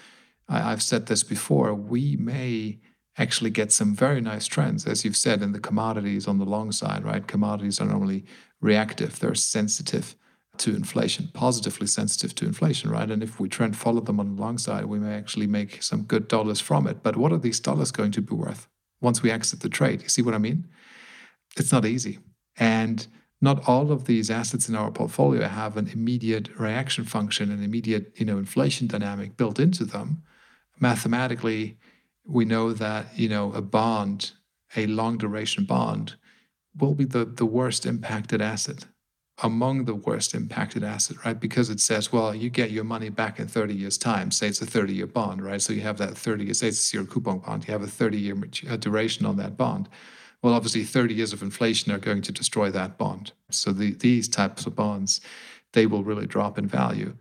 [SPEAKER 2] I, have said this before. We may actually get some very nice trends, as you've said, in the commodities on the long side, right? Commodities are normally reactive, they're sensitive to inflation, positively sensitive to inflation, right? And if we try and follow them on the long side, we may actually make some good dollars from it. But what are these dollars going to be worth once we exit the trade? You see what I mean? It's not easy. And not all of these assets in our portfolio have an immediate reaction function, an immediate, you know, inflation dynamic built into them. Mathematically, we know that, you know, a bond, a long duration bond, will be the, the worst impacted asset among the worst impacted asset, right? Because it says, well, you get your money back in 30 years' time. Say it's a 30 year bond, right? So you have that 30 years, say it's zero coupon bond, you have a 30 year uh, duration on that bond. Well, obviously, 30 years of inflation are going to destroy that bond. So the, these types of bonds, they will really drop in value.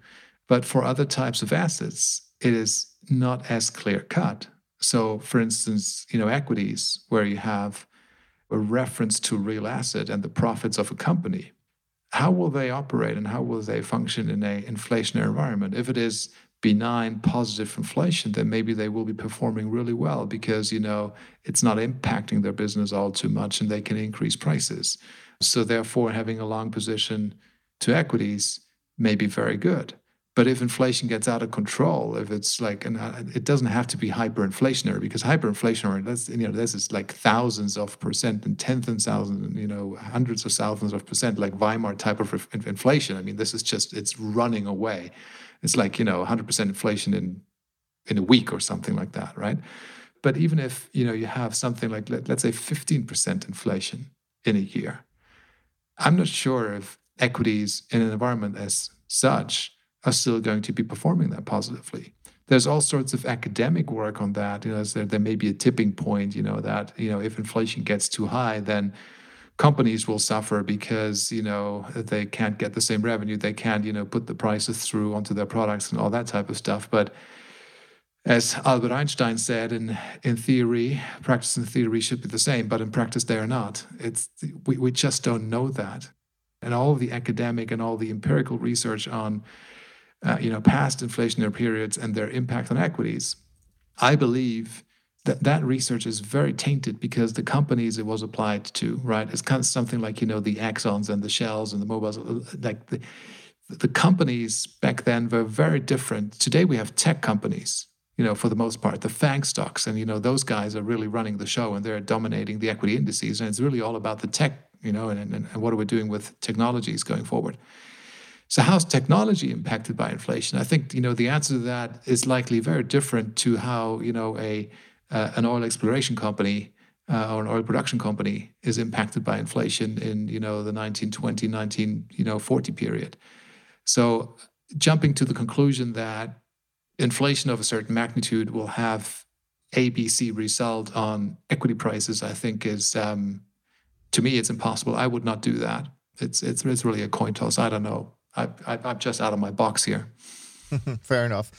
[SPEAKER 2] But for other types of assets, it is not as clear cut. So, for instance, you know, equities, where you have a reference to real asset and the profits of a company how will they operate and how will they function in a inflationary environment? If it is benign positive inflation, then maybe they will be performing really well because you know it's not impacting their business all too much and they can increase prices. So therefore, having a long position to equities may be very good. But if inflation gets out of control, if it's like, and uh, it doesn't have to be hyperinflationary because hyperinflationary, that's, you know, this is like thousands of percent and tens of thousands, you know, hundreds of thousands of percent, like Weimar type of inflation. I mean, this is just, it's running away. It's like, you know, 100% inflation in, in a week or something like that, right? But even if, you know, you have something like, let, let's say 15% inflation in a year, I'm not sure if equities in an environment as such are still going to be performing that positively. There's all sorts of academic work on that. You know, there, there may be a tipping point, you know, that, you know, if inflation gets too high, then companies will suffer because, you know, they can't get the same revenue. They can't, you know, put the prices through onto their products and all that type of stuff. But as Albert Einstein said, in, in theory, practice and theory should be the same, but in practice they are not. It's we, we just don't know that. And all the academic and all the empirical research on uh, you know, past inflationary periods and their impact on equities, I believe that that research is very tainted because the companies it was applied to, right, it's kind of something like you know the Exxon's and the Shells and the Mobils, uh, like the the companies back then were very different. Today we have tech companies, you know, for the most part, the FANG stocks, and you know those guys are really running the show and they're dominating the equity indices, and it's really all about the tech, you know, and, and, and what are we doing with technologies going forward. So how's technology impacted by inflation? I think you know the answer to that is likely very different to how you know a uh, an oil exploration company uh, or an oil production company is impacted by inflation in you know the 1920 19 you know 40 period. So jumping to the conclusion that inflation of a certain magnitude will have ABC result on equity prices, I think is um, to me, it's impossible. I would not do that. It's it's it's really a coin toss. I don't know. I, I'm just out of my box here. [laughs]
[SPEAKER 1] Fair enough.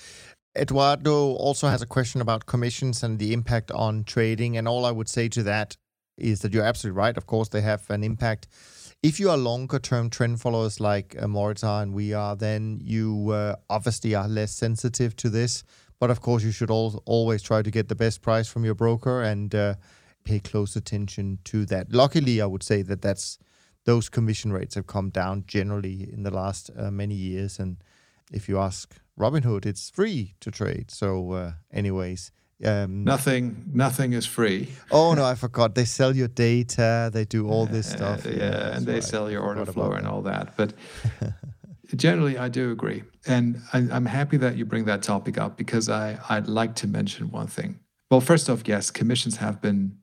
[SPEAKER 1] Eduardo also has a question about commissions and the impact on trading. And all I would say to that is that you're absolutely right. Of course, they have an impact. If you are longer term trend followers like uh, Moritz and we are, then you uh, obviously are less sensitive to this. But of course, you should al- always try to get the best price from your broker and uh, pay close attention to that. Luckily, I would say that that's those commission rates have come down generally in the last uh, many years. And if you ask Robinhood, it's free to trade. So, uh, anyways,
[SPEAKER 2] um, nothing, nothing is free.
[SPEAKER 1] Oh no, I forgot. They sell your data. They do all this stuff.
[SPEAKER 2] Uh, yeah, yeah and they right. sell your order flow and all that. But [laughs] generally, I do agree, and I, am happy that you bring that topic up because I I'd like to mention one thing. Well, first off, yes, commissions have been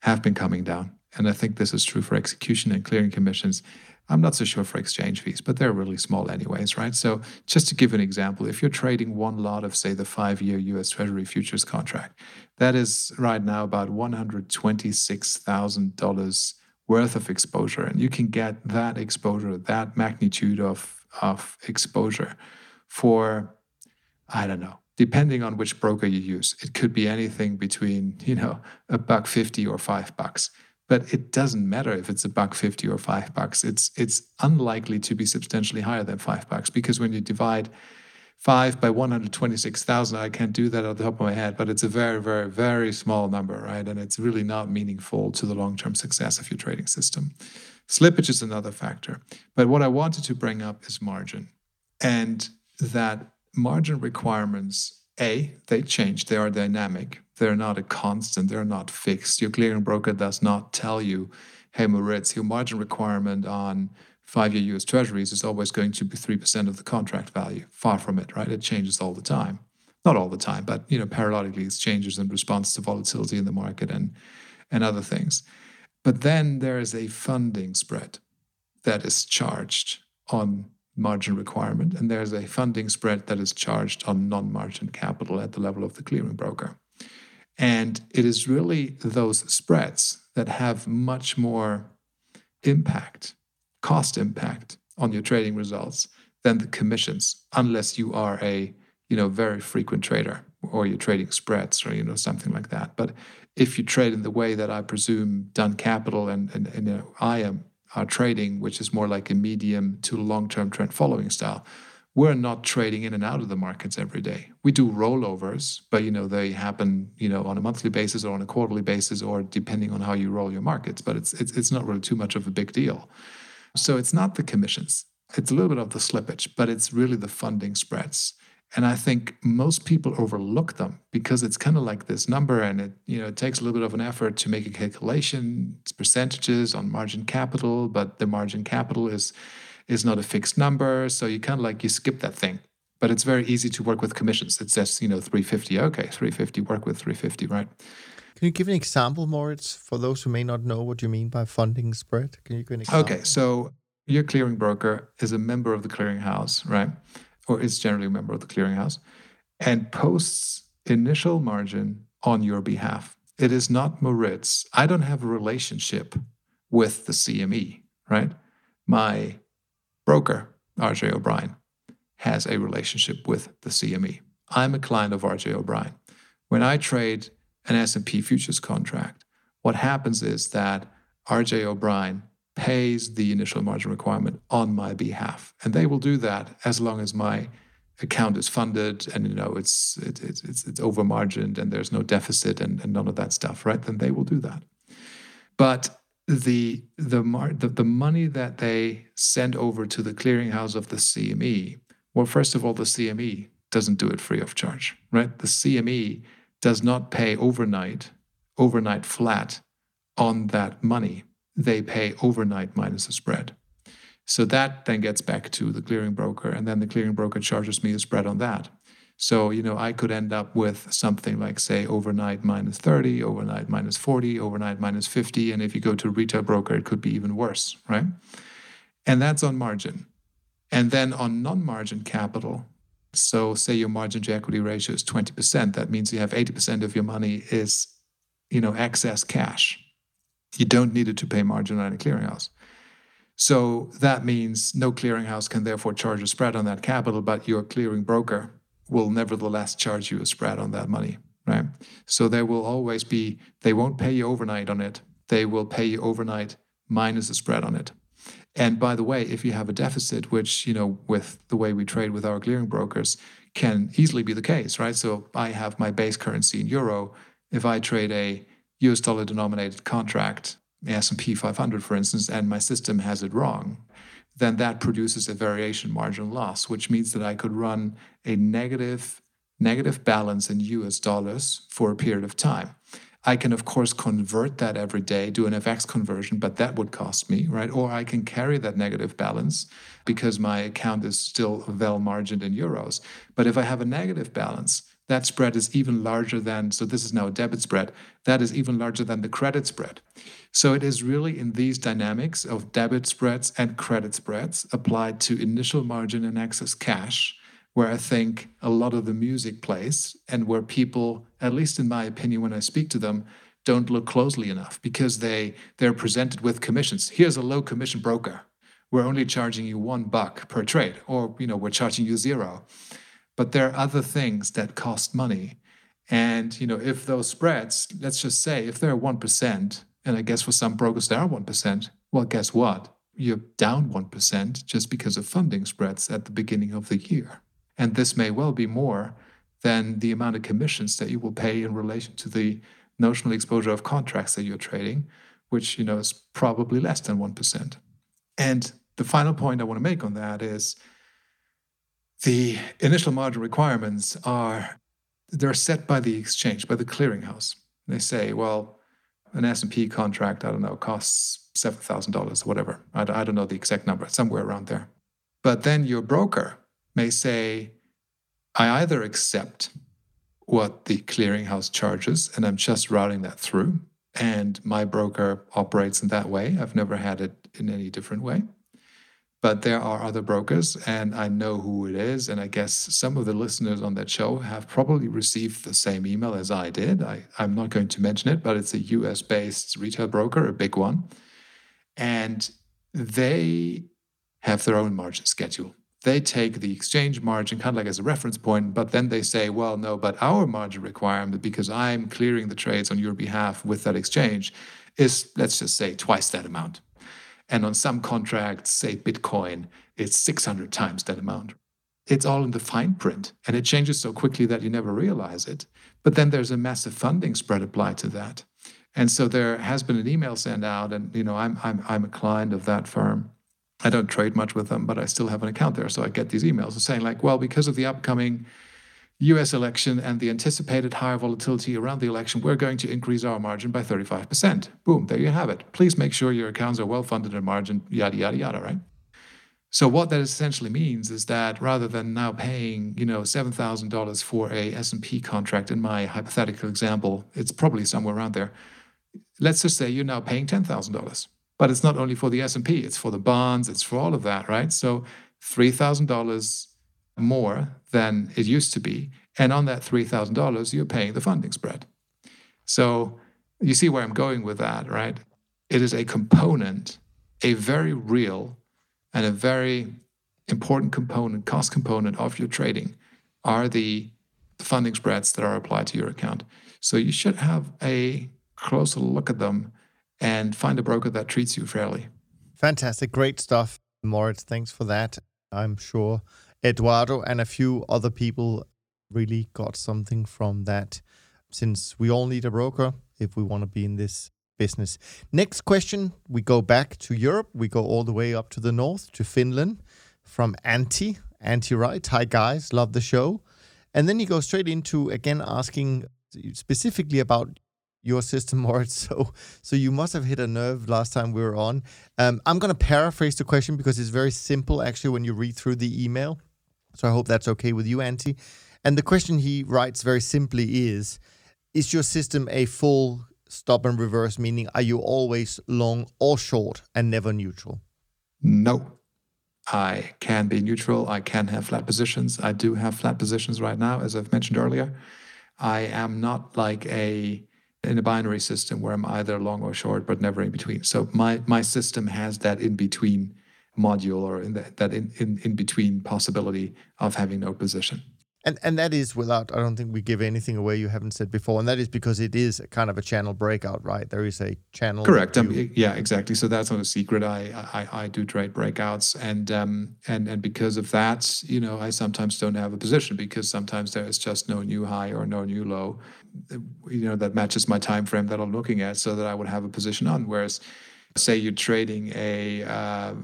[SPEAKER 2] have been coming down, and I think this is true for execution and clearing commissions. I'm not so sure for exchange fees, but they're really small anyways, right? So just to give an example, if you're trading one lot of, say, the five-year U.S. Treasury futures contract, that is right now about $126,000 worth of exposure, and you can get that exposure, that magnitude of of exposure, for I don't know, depending on which broker you use, it could be anything between you know a buck fifty or five bucks but it doesn't matter if it's a buck 50 or 5 bucks. It's it's unlikely to be substantially higher than 5 bucks because when you divide 5 by 126,000 I can't do that at the top of my head but it's a very very very small number right? And it's really not meaningful to the long-term success of your trading system. Slippage is another factor. But what I wanted to bring up is margin and that margin requirements a, they change, they are dynamic. They're not a constant, they're not fixed. Your clearing broker does not tell you, hey, Moritz, your margin requirement on five year US treasuries is always going to be 3% of the contract value. Far from it, right? It changes all the time. Not all the time, but you know, periodically it changes in response to volatility in the market and and other things. But then there is a funding spread that is charged on margin requirement, and there's a funding spread that is charged on non margin capital at the level of the clearing broker. And it is really those spreads that have much more impact, cost impact on your trading results than the commissions, unless you are a you know very frequent trader or you're trading spreads or you know something like that. But if you trade in the way that I presume Dunn Capital and, and, and you know, I am our trading, which is more like a medium to long term trend following style, we're not trading in and out of the markets every day. We do rollovers, but you know they happen you know on a monthly basis or on a quarterly basis or depending on how you roll your markets. But it's it's, it's not really too much of a big deal. So it's not the commissions. It's a little bit of the slippage, but it's really the funding spreads. And I think most people overlook them because it's kind of like this number and it, you know, it takes a little bit of an effort to make a calculation. It's percentages on margin capital, but the margin capital is is not a fixed number. So you kind of like you skip that thing. But it's very easy to work with commissions. It says, you know, 350. Okay, 350, work with 350, right?
[SPEAKER 1] Can you give an example, Moritz, for those who may not know what you mean by funding spread? Can you give an example?
[SPEAKER 2] Okay, so your clearing broker is a member of the clearinghouse, right? or is generally a member of the clearinghouse, and posts initial margin on your behalf. It is not Moritz. I don't have a relationship with the CME, right? My broker, RJ O'Brien, has a relationship with the CME. I'm a client of RJ O'Brien. When I trade an S&P futures contract, what happens is that RJ O'Brien pays the initial margin requirement on my behalf. And they will do that as long as my account is funded and you know it's it, it's it's, it's over margined and there's no deficit and, and none of that stuff, right? Then they will do that. But the the, mar- the the money that they send over to the clearinghouse of the CME, well, first of all, the CME doesn't do it free of charge, right? The CME does not pay overnight, overnight flat on that money they pay overnight minus a spread. So that then gets back to the clearing broker, and then the clearing broker charges me a spread on that. So, you know, I could end up with something like, say, overnight minus 30, overnight minus 40, overnight minus 50. And if you go to a retail broker, it could be even worse, right? And that's on margin. And then on non margin capital, so say your margin to equity ratio is 20%, that means you have 80% of your money is, you know, excess cash You don't need it to pay margin on a clearinghouse. So that means no clearinghouse can therefore charge a spread on that capital, but your clearing broker will nevertheless charge you a spread on that money, right? So there will always be, they won't pay you overnight on it. They will pay you overnight minus a spread on it. And by the way, if you have a deficit, which, you know, with the way we trade with our clearing brokers, can easily be the case, right? So I have my base currency in euro. If I trade a US dollar denominated contract, the S&P 500 for instance, and my system has it wrong, then that produces a variation margin loss, which means that I could run a negative negative balance in US dollars for a period of time. I can, of course, convert that every day, do an FX conversion, but that would cost me, right? Or I can carry that negative balance because my account is still well margined in euros. But if I have a negative balance, that spread is even larger than, so this is now a debit spread, that is even larger than the credit spread. So it is really in these dynamics of debit spreads and credit spreads applied to initial margin and excess cash where I think a lot of the music plays and where people, at least in my opinion, when I speak to them, don't look closely enough because they they're presented with commissions. Here's a low commission broker. We're only charging you one buck per trade, or you know, we're charging you zero. But there are other things that cost money. And you know, if those spreads, let's just say, if they're one percent, and I guess for some brokers they are one percent, well, guess what? You're down one percent just because of funding spreads at the beginning of the year. And this may well be more than the amount of commissions that you will pay in relation to the notional exposure of contracts that you're trading, which you know is probably less than 1%. And the final point I want to make on that is the initial margin requirements are they're set by the exchange, by the clearinghouse. They say, well, an S&P contract, I don't know, costs $7,000 or whatever. I, I don't know the exact number, somewhere around there. But then your broker may say, I either accept what the clearinghouse charges and I'm just routing that through, and my broker operates in that way. I've never had it in any different way. But there are other brokers, and I know who it is. And I guess some of the listeners on that show have probably received the same email as I did. I, I'm not going to mention it, but it's a US based retail broker, a big one. And they have their own margin schedule they take the exchange margin kind of like as a reference point, but then they say, well, no, but our margin requirement, because I'm clearing the trades on your behalf with that exchange, is let's just say twice that amount. And on some contracts, say Bitcoin, it's 600 times that amount. It's all in the fine print and it changes so quickly that you never realize it. But then there's a massive funding spread applied to that. And so there has been an email sent out, and you know, I'm I'm I'm a client of that firm I don't trade much with them, but I still have an account there. So I get these emails saying, like, well, because of the upcoming US election and the anticipated higher volatility around the election, we're going to increase our margin by 35%. Boom, there you have it. Please make sure your accounts are well funded and margin, yada, yada, yada, right? So what that essentially means is that rather than now paying, you know, $7,000 for a S&P contract in my hypothetical example, it's probably somewhere around there. Let's just say you're now paying $10,000 but it's not only for the S&P, it's for the bonds, it's for all of that, right? So $3,000 more than it used to be. And on that $3,000, you're paying the funding spread. So you see where I'm going with that, right? It is a component, a very real and a very important component, cost component of your trading are the funding spreads that are applied to your account. So you should have a closer look at them and find a broker that treats you fairly.
[SPEAKER 1] Fantastic. Great stuff, Moritz. Thanks for that. I'm sure Eduardo and a few other people really got something from that since we all need a broker if we want to be in this business. Next question we go back to Europe. We go all the way up to the north to Finland from Antti. Antti Wright. Hi, guys. Love the show. And then you go straight into again asking specifically about your system, [laughs] Moritz. So, so you must have hit a nerve last time we were on. Um, I'm going to paraphrase the question because it's very simple, actually, when you read through the email. So I hope that's okay with you, Antti. And the question he writes very simply is Is your system a full stop and reverse, meaning are you always long or short and never neutral?
[SPEAKER 2] No. I can be neutral. I can have flat positions. I do have flat positions right now, as I've mentioned earlier. I am not like a in a binary system where I'm either long or short, but never in between. So my my system has that in between module or in that, that in, in, in between possibility of having no position.
[SPEAKER 1] And and that is without I don't think we give anything away you haven't said before, and that is because it is kind of a channel breakout, right? There is a channel.
[SPEAKER 2] Correct. Um, yeah, exactly. So that's not a secret. I I, I do trade breakouts, and um and and because of that, you know, I sometimes don't have a position because sometimes there is just no new high or no new low, you know, that matches my time frame that I'm looking at, so that I would have a position on. Whereas say you're trading a, uh,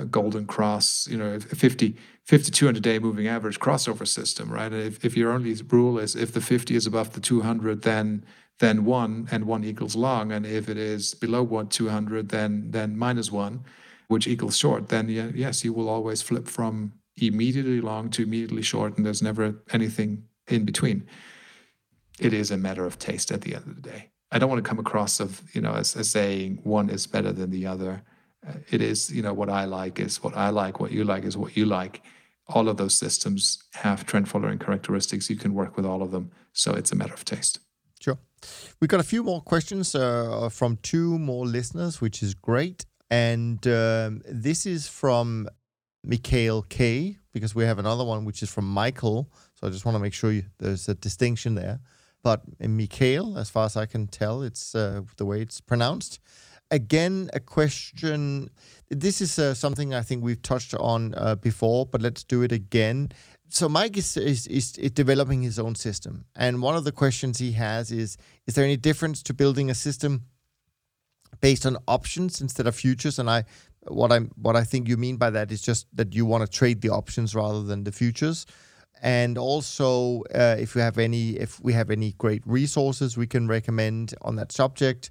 [SPEAKER 2] a golden cross, you know, 50, 50 200 day moving average crossover system, right? If, if your only rule is if the 50 is above the 200, then then one and one equals long, and if it is below one 200, then then minus one, which equals short. Then yes, you will always flip from immediately long to immediately short, and there's never anything in between. It is a matter of taste at the end of the day. I don't want to come across of you know as, as saying one is better than the other. Uh, it is you know what I like is what I like. What you like is what you like. All of those systems have trend following characteristics. You can work with all of them, so it's a matter of taste.
[SPEAKER 1] Sure. We've got a few more questions uh, from two more listeners, which is great. And um, this is from Mikhail K, because we have another one which is from Michael. So I just want to make sure you, there's a distinction there but Mikhail, as far as I can tell, it's uh, the way it's pronounced. Again, a question. This is uh, something I think we've touched on uh, before, but let's do it again. So Mike is, is, is developing his own system, and one of the questions he has is: Is there any difference to building a system based on options instead of futures? And I, what I what I think you mean by that is just that you want to trade the options rather than the futures and also uh, if we have any if we have any great resources we can recommend on that subject.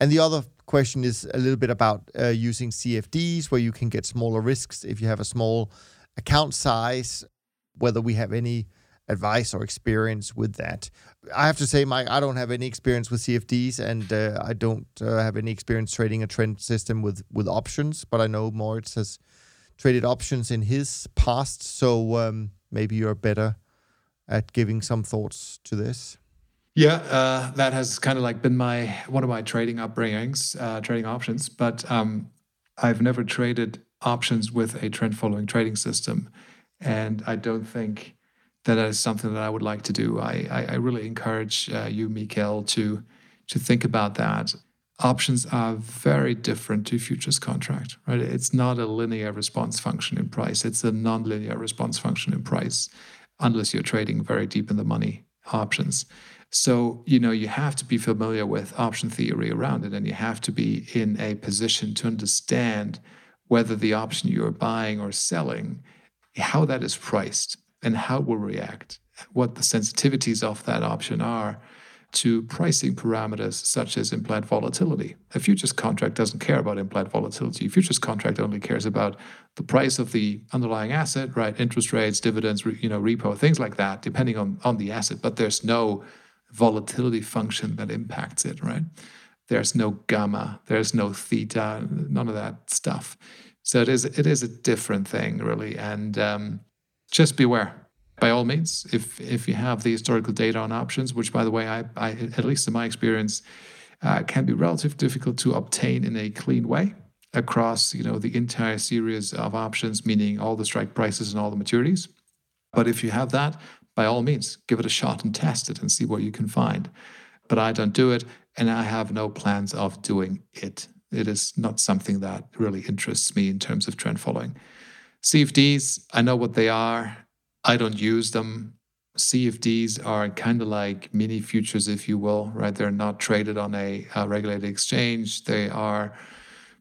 [SPEAKER 1] And the other question is a little bit about uh, using cfds where you can get smaller risks if you have a small account size whether we have any advice or experience with that. I have to say mike i don't have any experience with cfds and uh, i don't uh, have any experience trading a trend system with with options but i know moritz has traded options in his past. So um, maybe you're better at giving some thoughts to this.
[SPEAKER 2] Yeah, uh, that has kind of like been my one of my trading upbringings, uh, trading options. But um, I've never traded options with a trend following trading system, and I don't think that, is something that I would like to do. I I, I really encourage uh, you, Mikael, to to think about that. Options are very different to futures contract, right? It's not a linear response function in price. It's a non-linear response function in price, unless you're trading very deep in the money options. So, you know, you have to be familiar with option theory around it, and you have to be in a position to understand whether the option you're buying or selling, how that is priced and how it will react, what the sensitivities of that option are to pricing parameters such as implied volatility. A futures contract doesn't care about implied volatility. A futures contract only cares about the price of the underlying asset, right? Interest rates, dividends, you know, repo, things like that, depending on, on the asset. But there's no volatility function that impacts it, right? There's no gamma, there's no theta, none of that stuff. So it is it is a different thing, really. And um, just beware by all means, if if you have the historical data on options, which by the way, I, I at least in my experience, uh, can be relatively difficult to obtain in a clean way across you know the entire series of options, meaning all the strike prices and all the maturities. But if you have that, by all means, give it a shot and test it and see what you can find. But I don't do it, and I have no plans of doing it. It is not something that really interests me in terms of trend following. CFDs, I know what they are. I don't use them. CFDs are kind of like mini futures, if you will, right? They're not traded on a, a regulated exchange. They are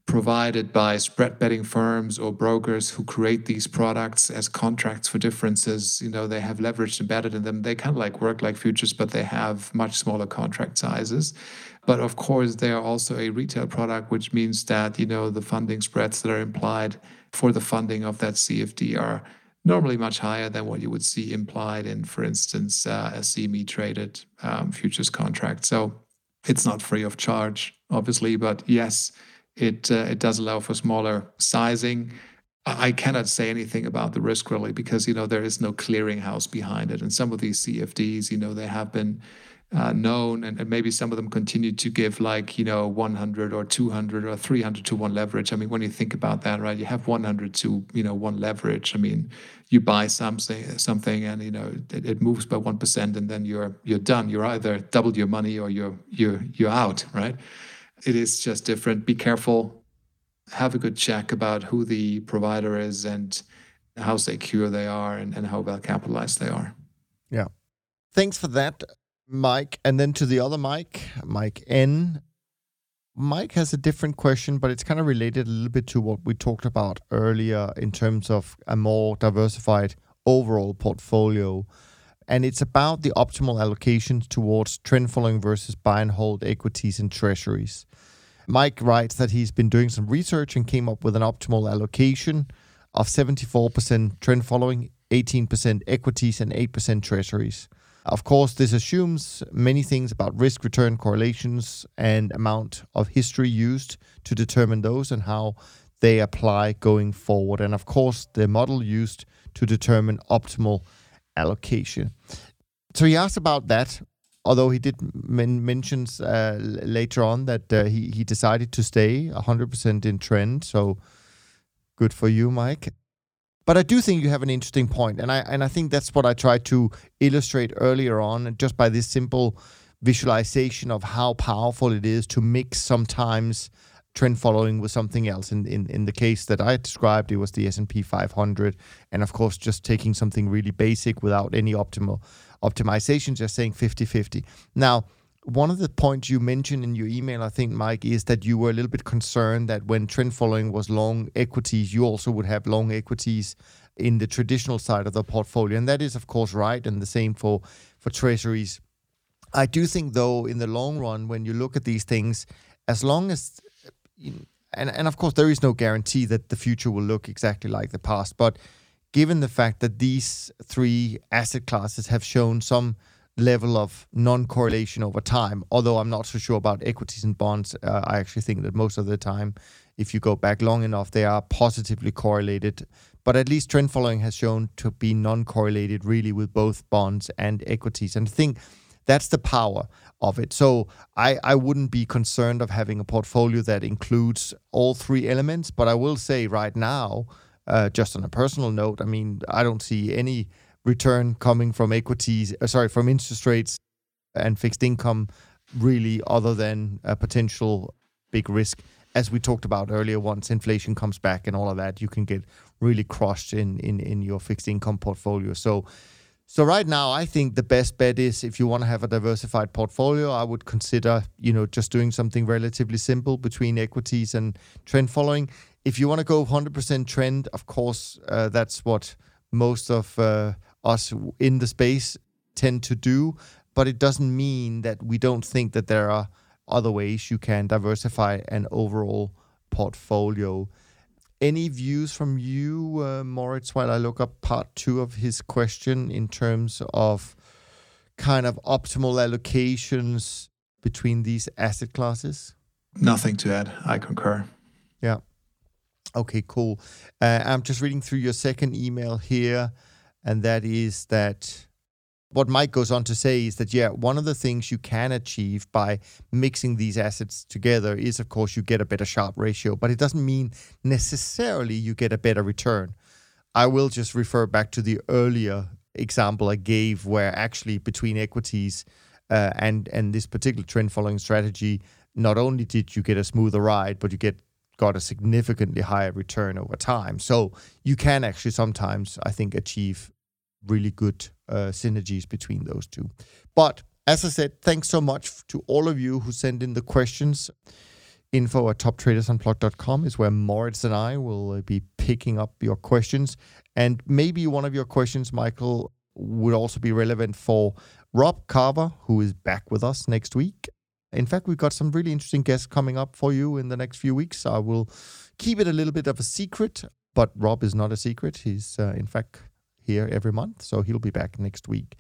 [SPEAKER 2] provided by spread betting firms or brokers who create these products as contracts for differences. You know, they have leverage embedded in them. They kind of like work like futures, but they have much smaller contract sizes. But of course, they are also a retail product, which means that, you know, the funding spreads that are implied for the funding of that CFD are normally much higher than what you would see implied in, for instance, uh, a CME traded um, futures contract. So it's not free of charge, obviously, but yes, it uh, it does allow for smaller sizing. I cannot say anything about the risk really because you know there is no clearinghouse behind it, and some of these CFDs, you know, they have been uh, known, and, and, maybe some of them continue to give like you know 100 or 200 or 300 to one leverage. I mean, when you think about that, right? You have 100 to you know one leverage. I mean, you buy something something, and you know it, it moves by one percent, and then you're you're done. You're either doubled your money or you're you're you're out, right? It is just different. Be careful. Have a good check about who the provider is and how secure they are and, and how well capitalized they are.
[SPEAKER 1] Yeah. Thanks for that. Mike, and then to the other Mike, Mike N. Mike has a different question, but it's kind of related a little bit to what we talked about earlier in terms of a more diversified overall portfolio. And it's about the optimal allocations towards trend following versus buy and hold equities and treasuries. Mike writes that he's been doing some research and came up with an optimal allocation of 74% trend following, 18% equities, and 8% treasuries. Of course, this assumes many things about risk return correlations and amount of history used to determine those and how they apply going forward. And of course, the model used to determine optimal allocation. So he asked about that, although he did men- mentions uh, later on that uh, he, he decided to stay 100% in trend. So good for you, Mike. But I do think you have an interesting point, and I and I think that's what I tried to illustrate earlier on, just by this simple visualization of how powerful it is to mix sometimes trend following with something else. In, in in the case that I described, it was the S and P 500, and of course, just taking something really basic without any optimal optimization, just saying 50-50. Now one of the points you mentioned in your email, I think, Mike, is that you were a little bit concerned that when trend following was long equities, you also would have long equities in the traditional side of the portfolio. And that is, of course, right. And the same for, for treasuries. I do think, though, in the long run, when you look at these things, as long as, and, and of course, there is no guarantee that the future will look exactly like the past. But given the fact that these three asset classes have shown some level of non-correlation over time. Although I'm not so sure about equities and bonds, uh, I actually think that most of the time, if you go back long enough, they are positively correlated. But at least trend following has shown to be non-correlated really with both bonds and equities, and I think that's the power of it. So I, I wouldn't be concerned of having a portfolio that includes all three elements. But I will say right now, uh, just on a personal note, I mean, I don't see any return coming from equities, uh, sorry, from interest rates and fixed income, really, other than a potential big risk. As we talked about earlier, once inflation comes back and all of that, you can get really crushed in in in your fixed income portfolio. So. So right now, I think the best bet is if you want to have a diversified portfolio, I would consider, you know, just doing something relatively simple between equities and trend following. If you want to go 100% trend, of course, uh, that's what most of uh, us in the space tend to do, but it doesn't mean that we don't think that there are other ways you can diversify an overall portfolio. Any views from you, uh, Moritz, while I look up part two of his question in terms of kind of optimal allocations between these asset classes?
[SPEAKER 2] Nothing to add. I concur.
[SPEAKER 1] Yeah. Okay, cool. Uh, I'm just reading through your second email here and that is that what Mike goes on to say is that yeah, one of the things you can achieve by mixing these assets together is of course you get a better Sharpe ratio, but it doesn't mean necessarily you get a better return. I will just refer back to the earlier example I gave where actually between equities uh, and and this particular trend following strategy, not only did you get a smoother ride, but you get got a significantly higher return over time. So you can actually sometimes, I think, achieve really good uh, synergies between those two. But as I said, thanks so much to all of you who send in the questions. Info at toptradersunplugged.com is where Moritz and I will uh, be picking up your questions. And maybe one of your questions, Michael, would also be relevant for Rob Carver, who is back with us next week. In fact, we've got some really interesting guests coming up for you in the next few weeks. I will keep it a little bit of a secret, but Rob is not a secret. He's, uh, in fact, here every month. So he'll be back next week.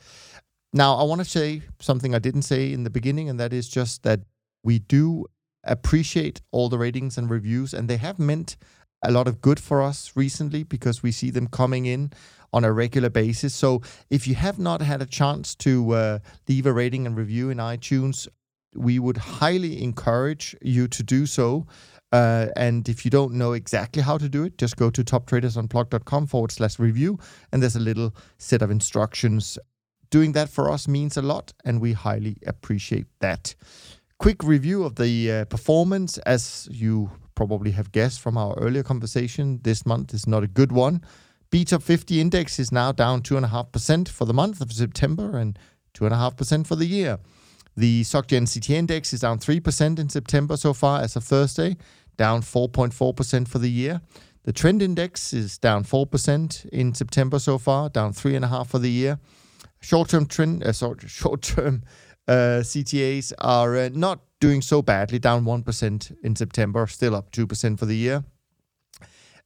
[SPEAKER 1] Now, I want to say something I didn't say in the beginning, and that is just that we do appreciate all the ratings and reviews, and they have meant a lot of good for us recently because we see them coming in on a regular basis. So if you have not had a chance to uh, leave a rating and review in iTunes, we would highly encourage you to do so. Uh, and if you don't know exactly how to do it, just go to toptradersunplugged.com forward slash review, and there's a little set of instructions. Doing that for us means a lot, and we highly appreciate that. Quick review of the uh, performance. As you probably have guessed from our earlier conversation, this month is not a good one. BTOP 50 index is now down 2.5% for the month of September and 2.5% for the year. The SocGen CTA index is down 3% in September so far as of Thursday, down 4.4% for the year. The trend index is down 4% in September so far, down 3.5% for the year. Short-term trend, uh, sorry, [laughs] short-term uh, CTAs are uh, not doing so badly, down 1% in September, still up 2% for the year.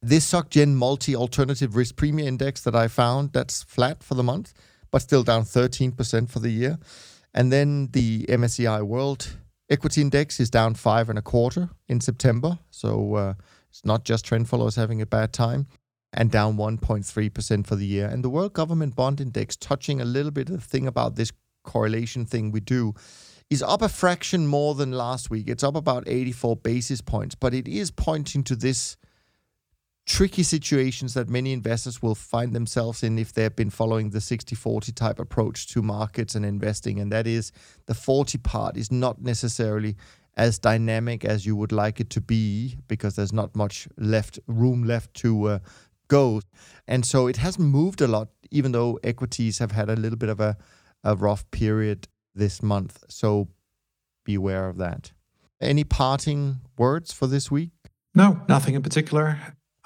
[SPEAKER 1] This SocGen Multi Alternative Risk Premium Index that I found, that's flat for the month, but still down 13% for the year. And then the MSCI World Equity Index is down five and a quarter in September. So uh, it's not just trend followers having a bad time, and down 1.3% for the year. And the World Government Bond Index, touching a little bit of the thing about this correlation thing we do, is up a fraction more than last week. It's up about 84 basis points, but it is pointing to this tricky situations that many investors will find themselves in if they've been following the 60 40 type approach to markets and investing. And that is the 40 part is not necessarily as dynamic as you would like it to be because there's not much left room left to uh, go. And so it hasn't moved a lot, even though equities have had a little bit of a, a rough period this month. So beware of that. Any parting words for this week?
[SPEAKER 2] No, nothing in particular.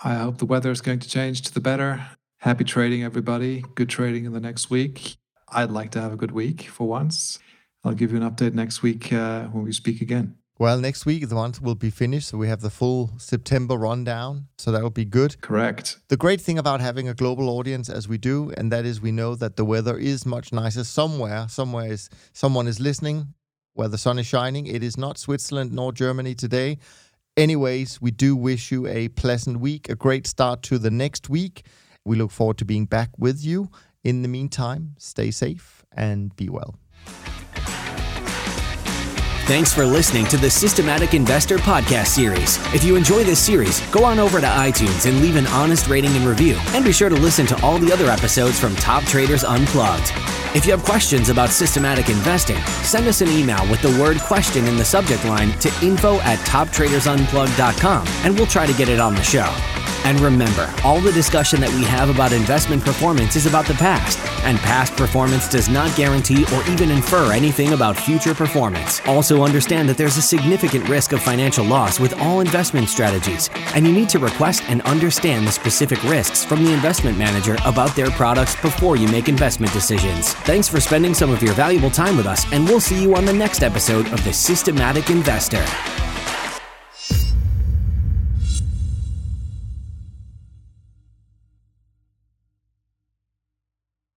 [SPEAKER 2] I hope the weather is going to change to the better. Happy trading, everybody. Good trading in the next week. I'd like to have a good week for once. I'll give you an update next week uh, when we speak again.
[SPEAKER 1] Well, next week the month will be finished, so we have the full September rundown. So that will be good.
[SPEAKER 2] Correct.
[SPEAKER 1] The great thing about having a global audience, as we do, and that is we know that the weather is much nicer somewhere. Somewhere is someone is listening where the sun is shining. It is not Switzerland nor Germany today. Anyways, we do wish you a pleasant week, a great start to the next week. We look forward to being back with you. In the meantime, stay safe and be well.
[SPEAKER 3] Thanks for listening to the Systematic Investor podcast series. If you enjoy this series, go on over to iTunes and leave an honest rating and review. And be sure to listen to all the other episodes from Top Traders Unplugged. If you have questions about systematic investing, send us an email with the word question in the subject line to info at toptradersunplugged.com and we'll try to get it on the show. And remember, all the discussion that we have about investment performance is about the past, and past performance does not guarantee or even infer anything about future performance. Also, understand that there's a significant risk of financial loss with all investment strategies, and you need to request and understand the specific risks from the investment manager about their products before you make investment decisions. Thanks for spending some of your valuable time with us, and we'll see you on the next episode of The Systematic Investor.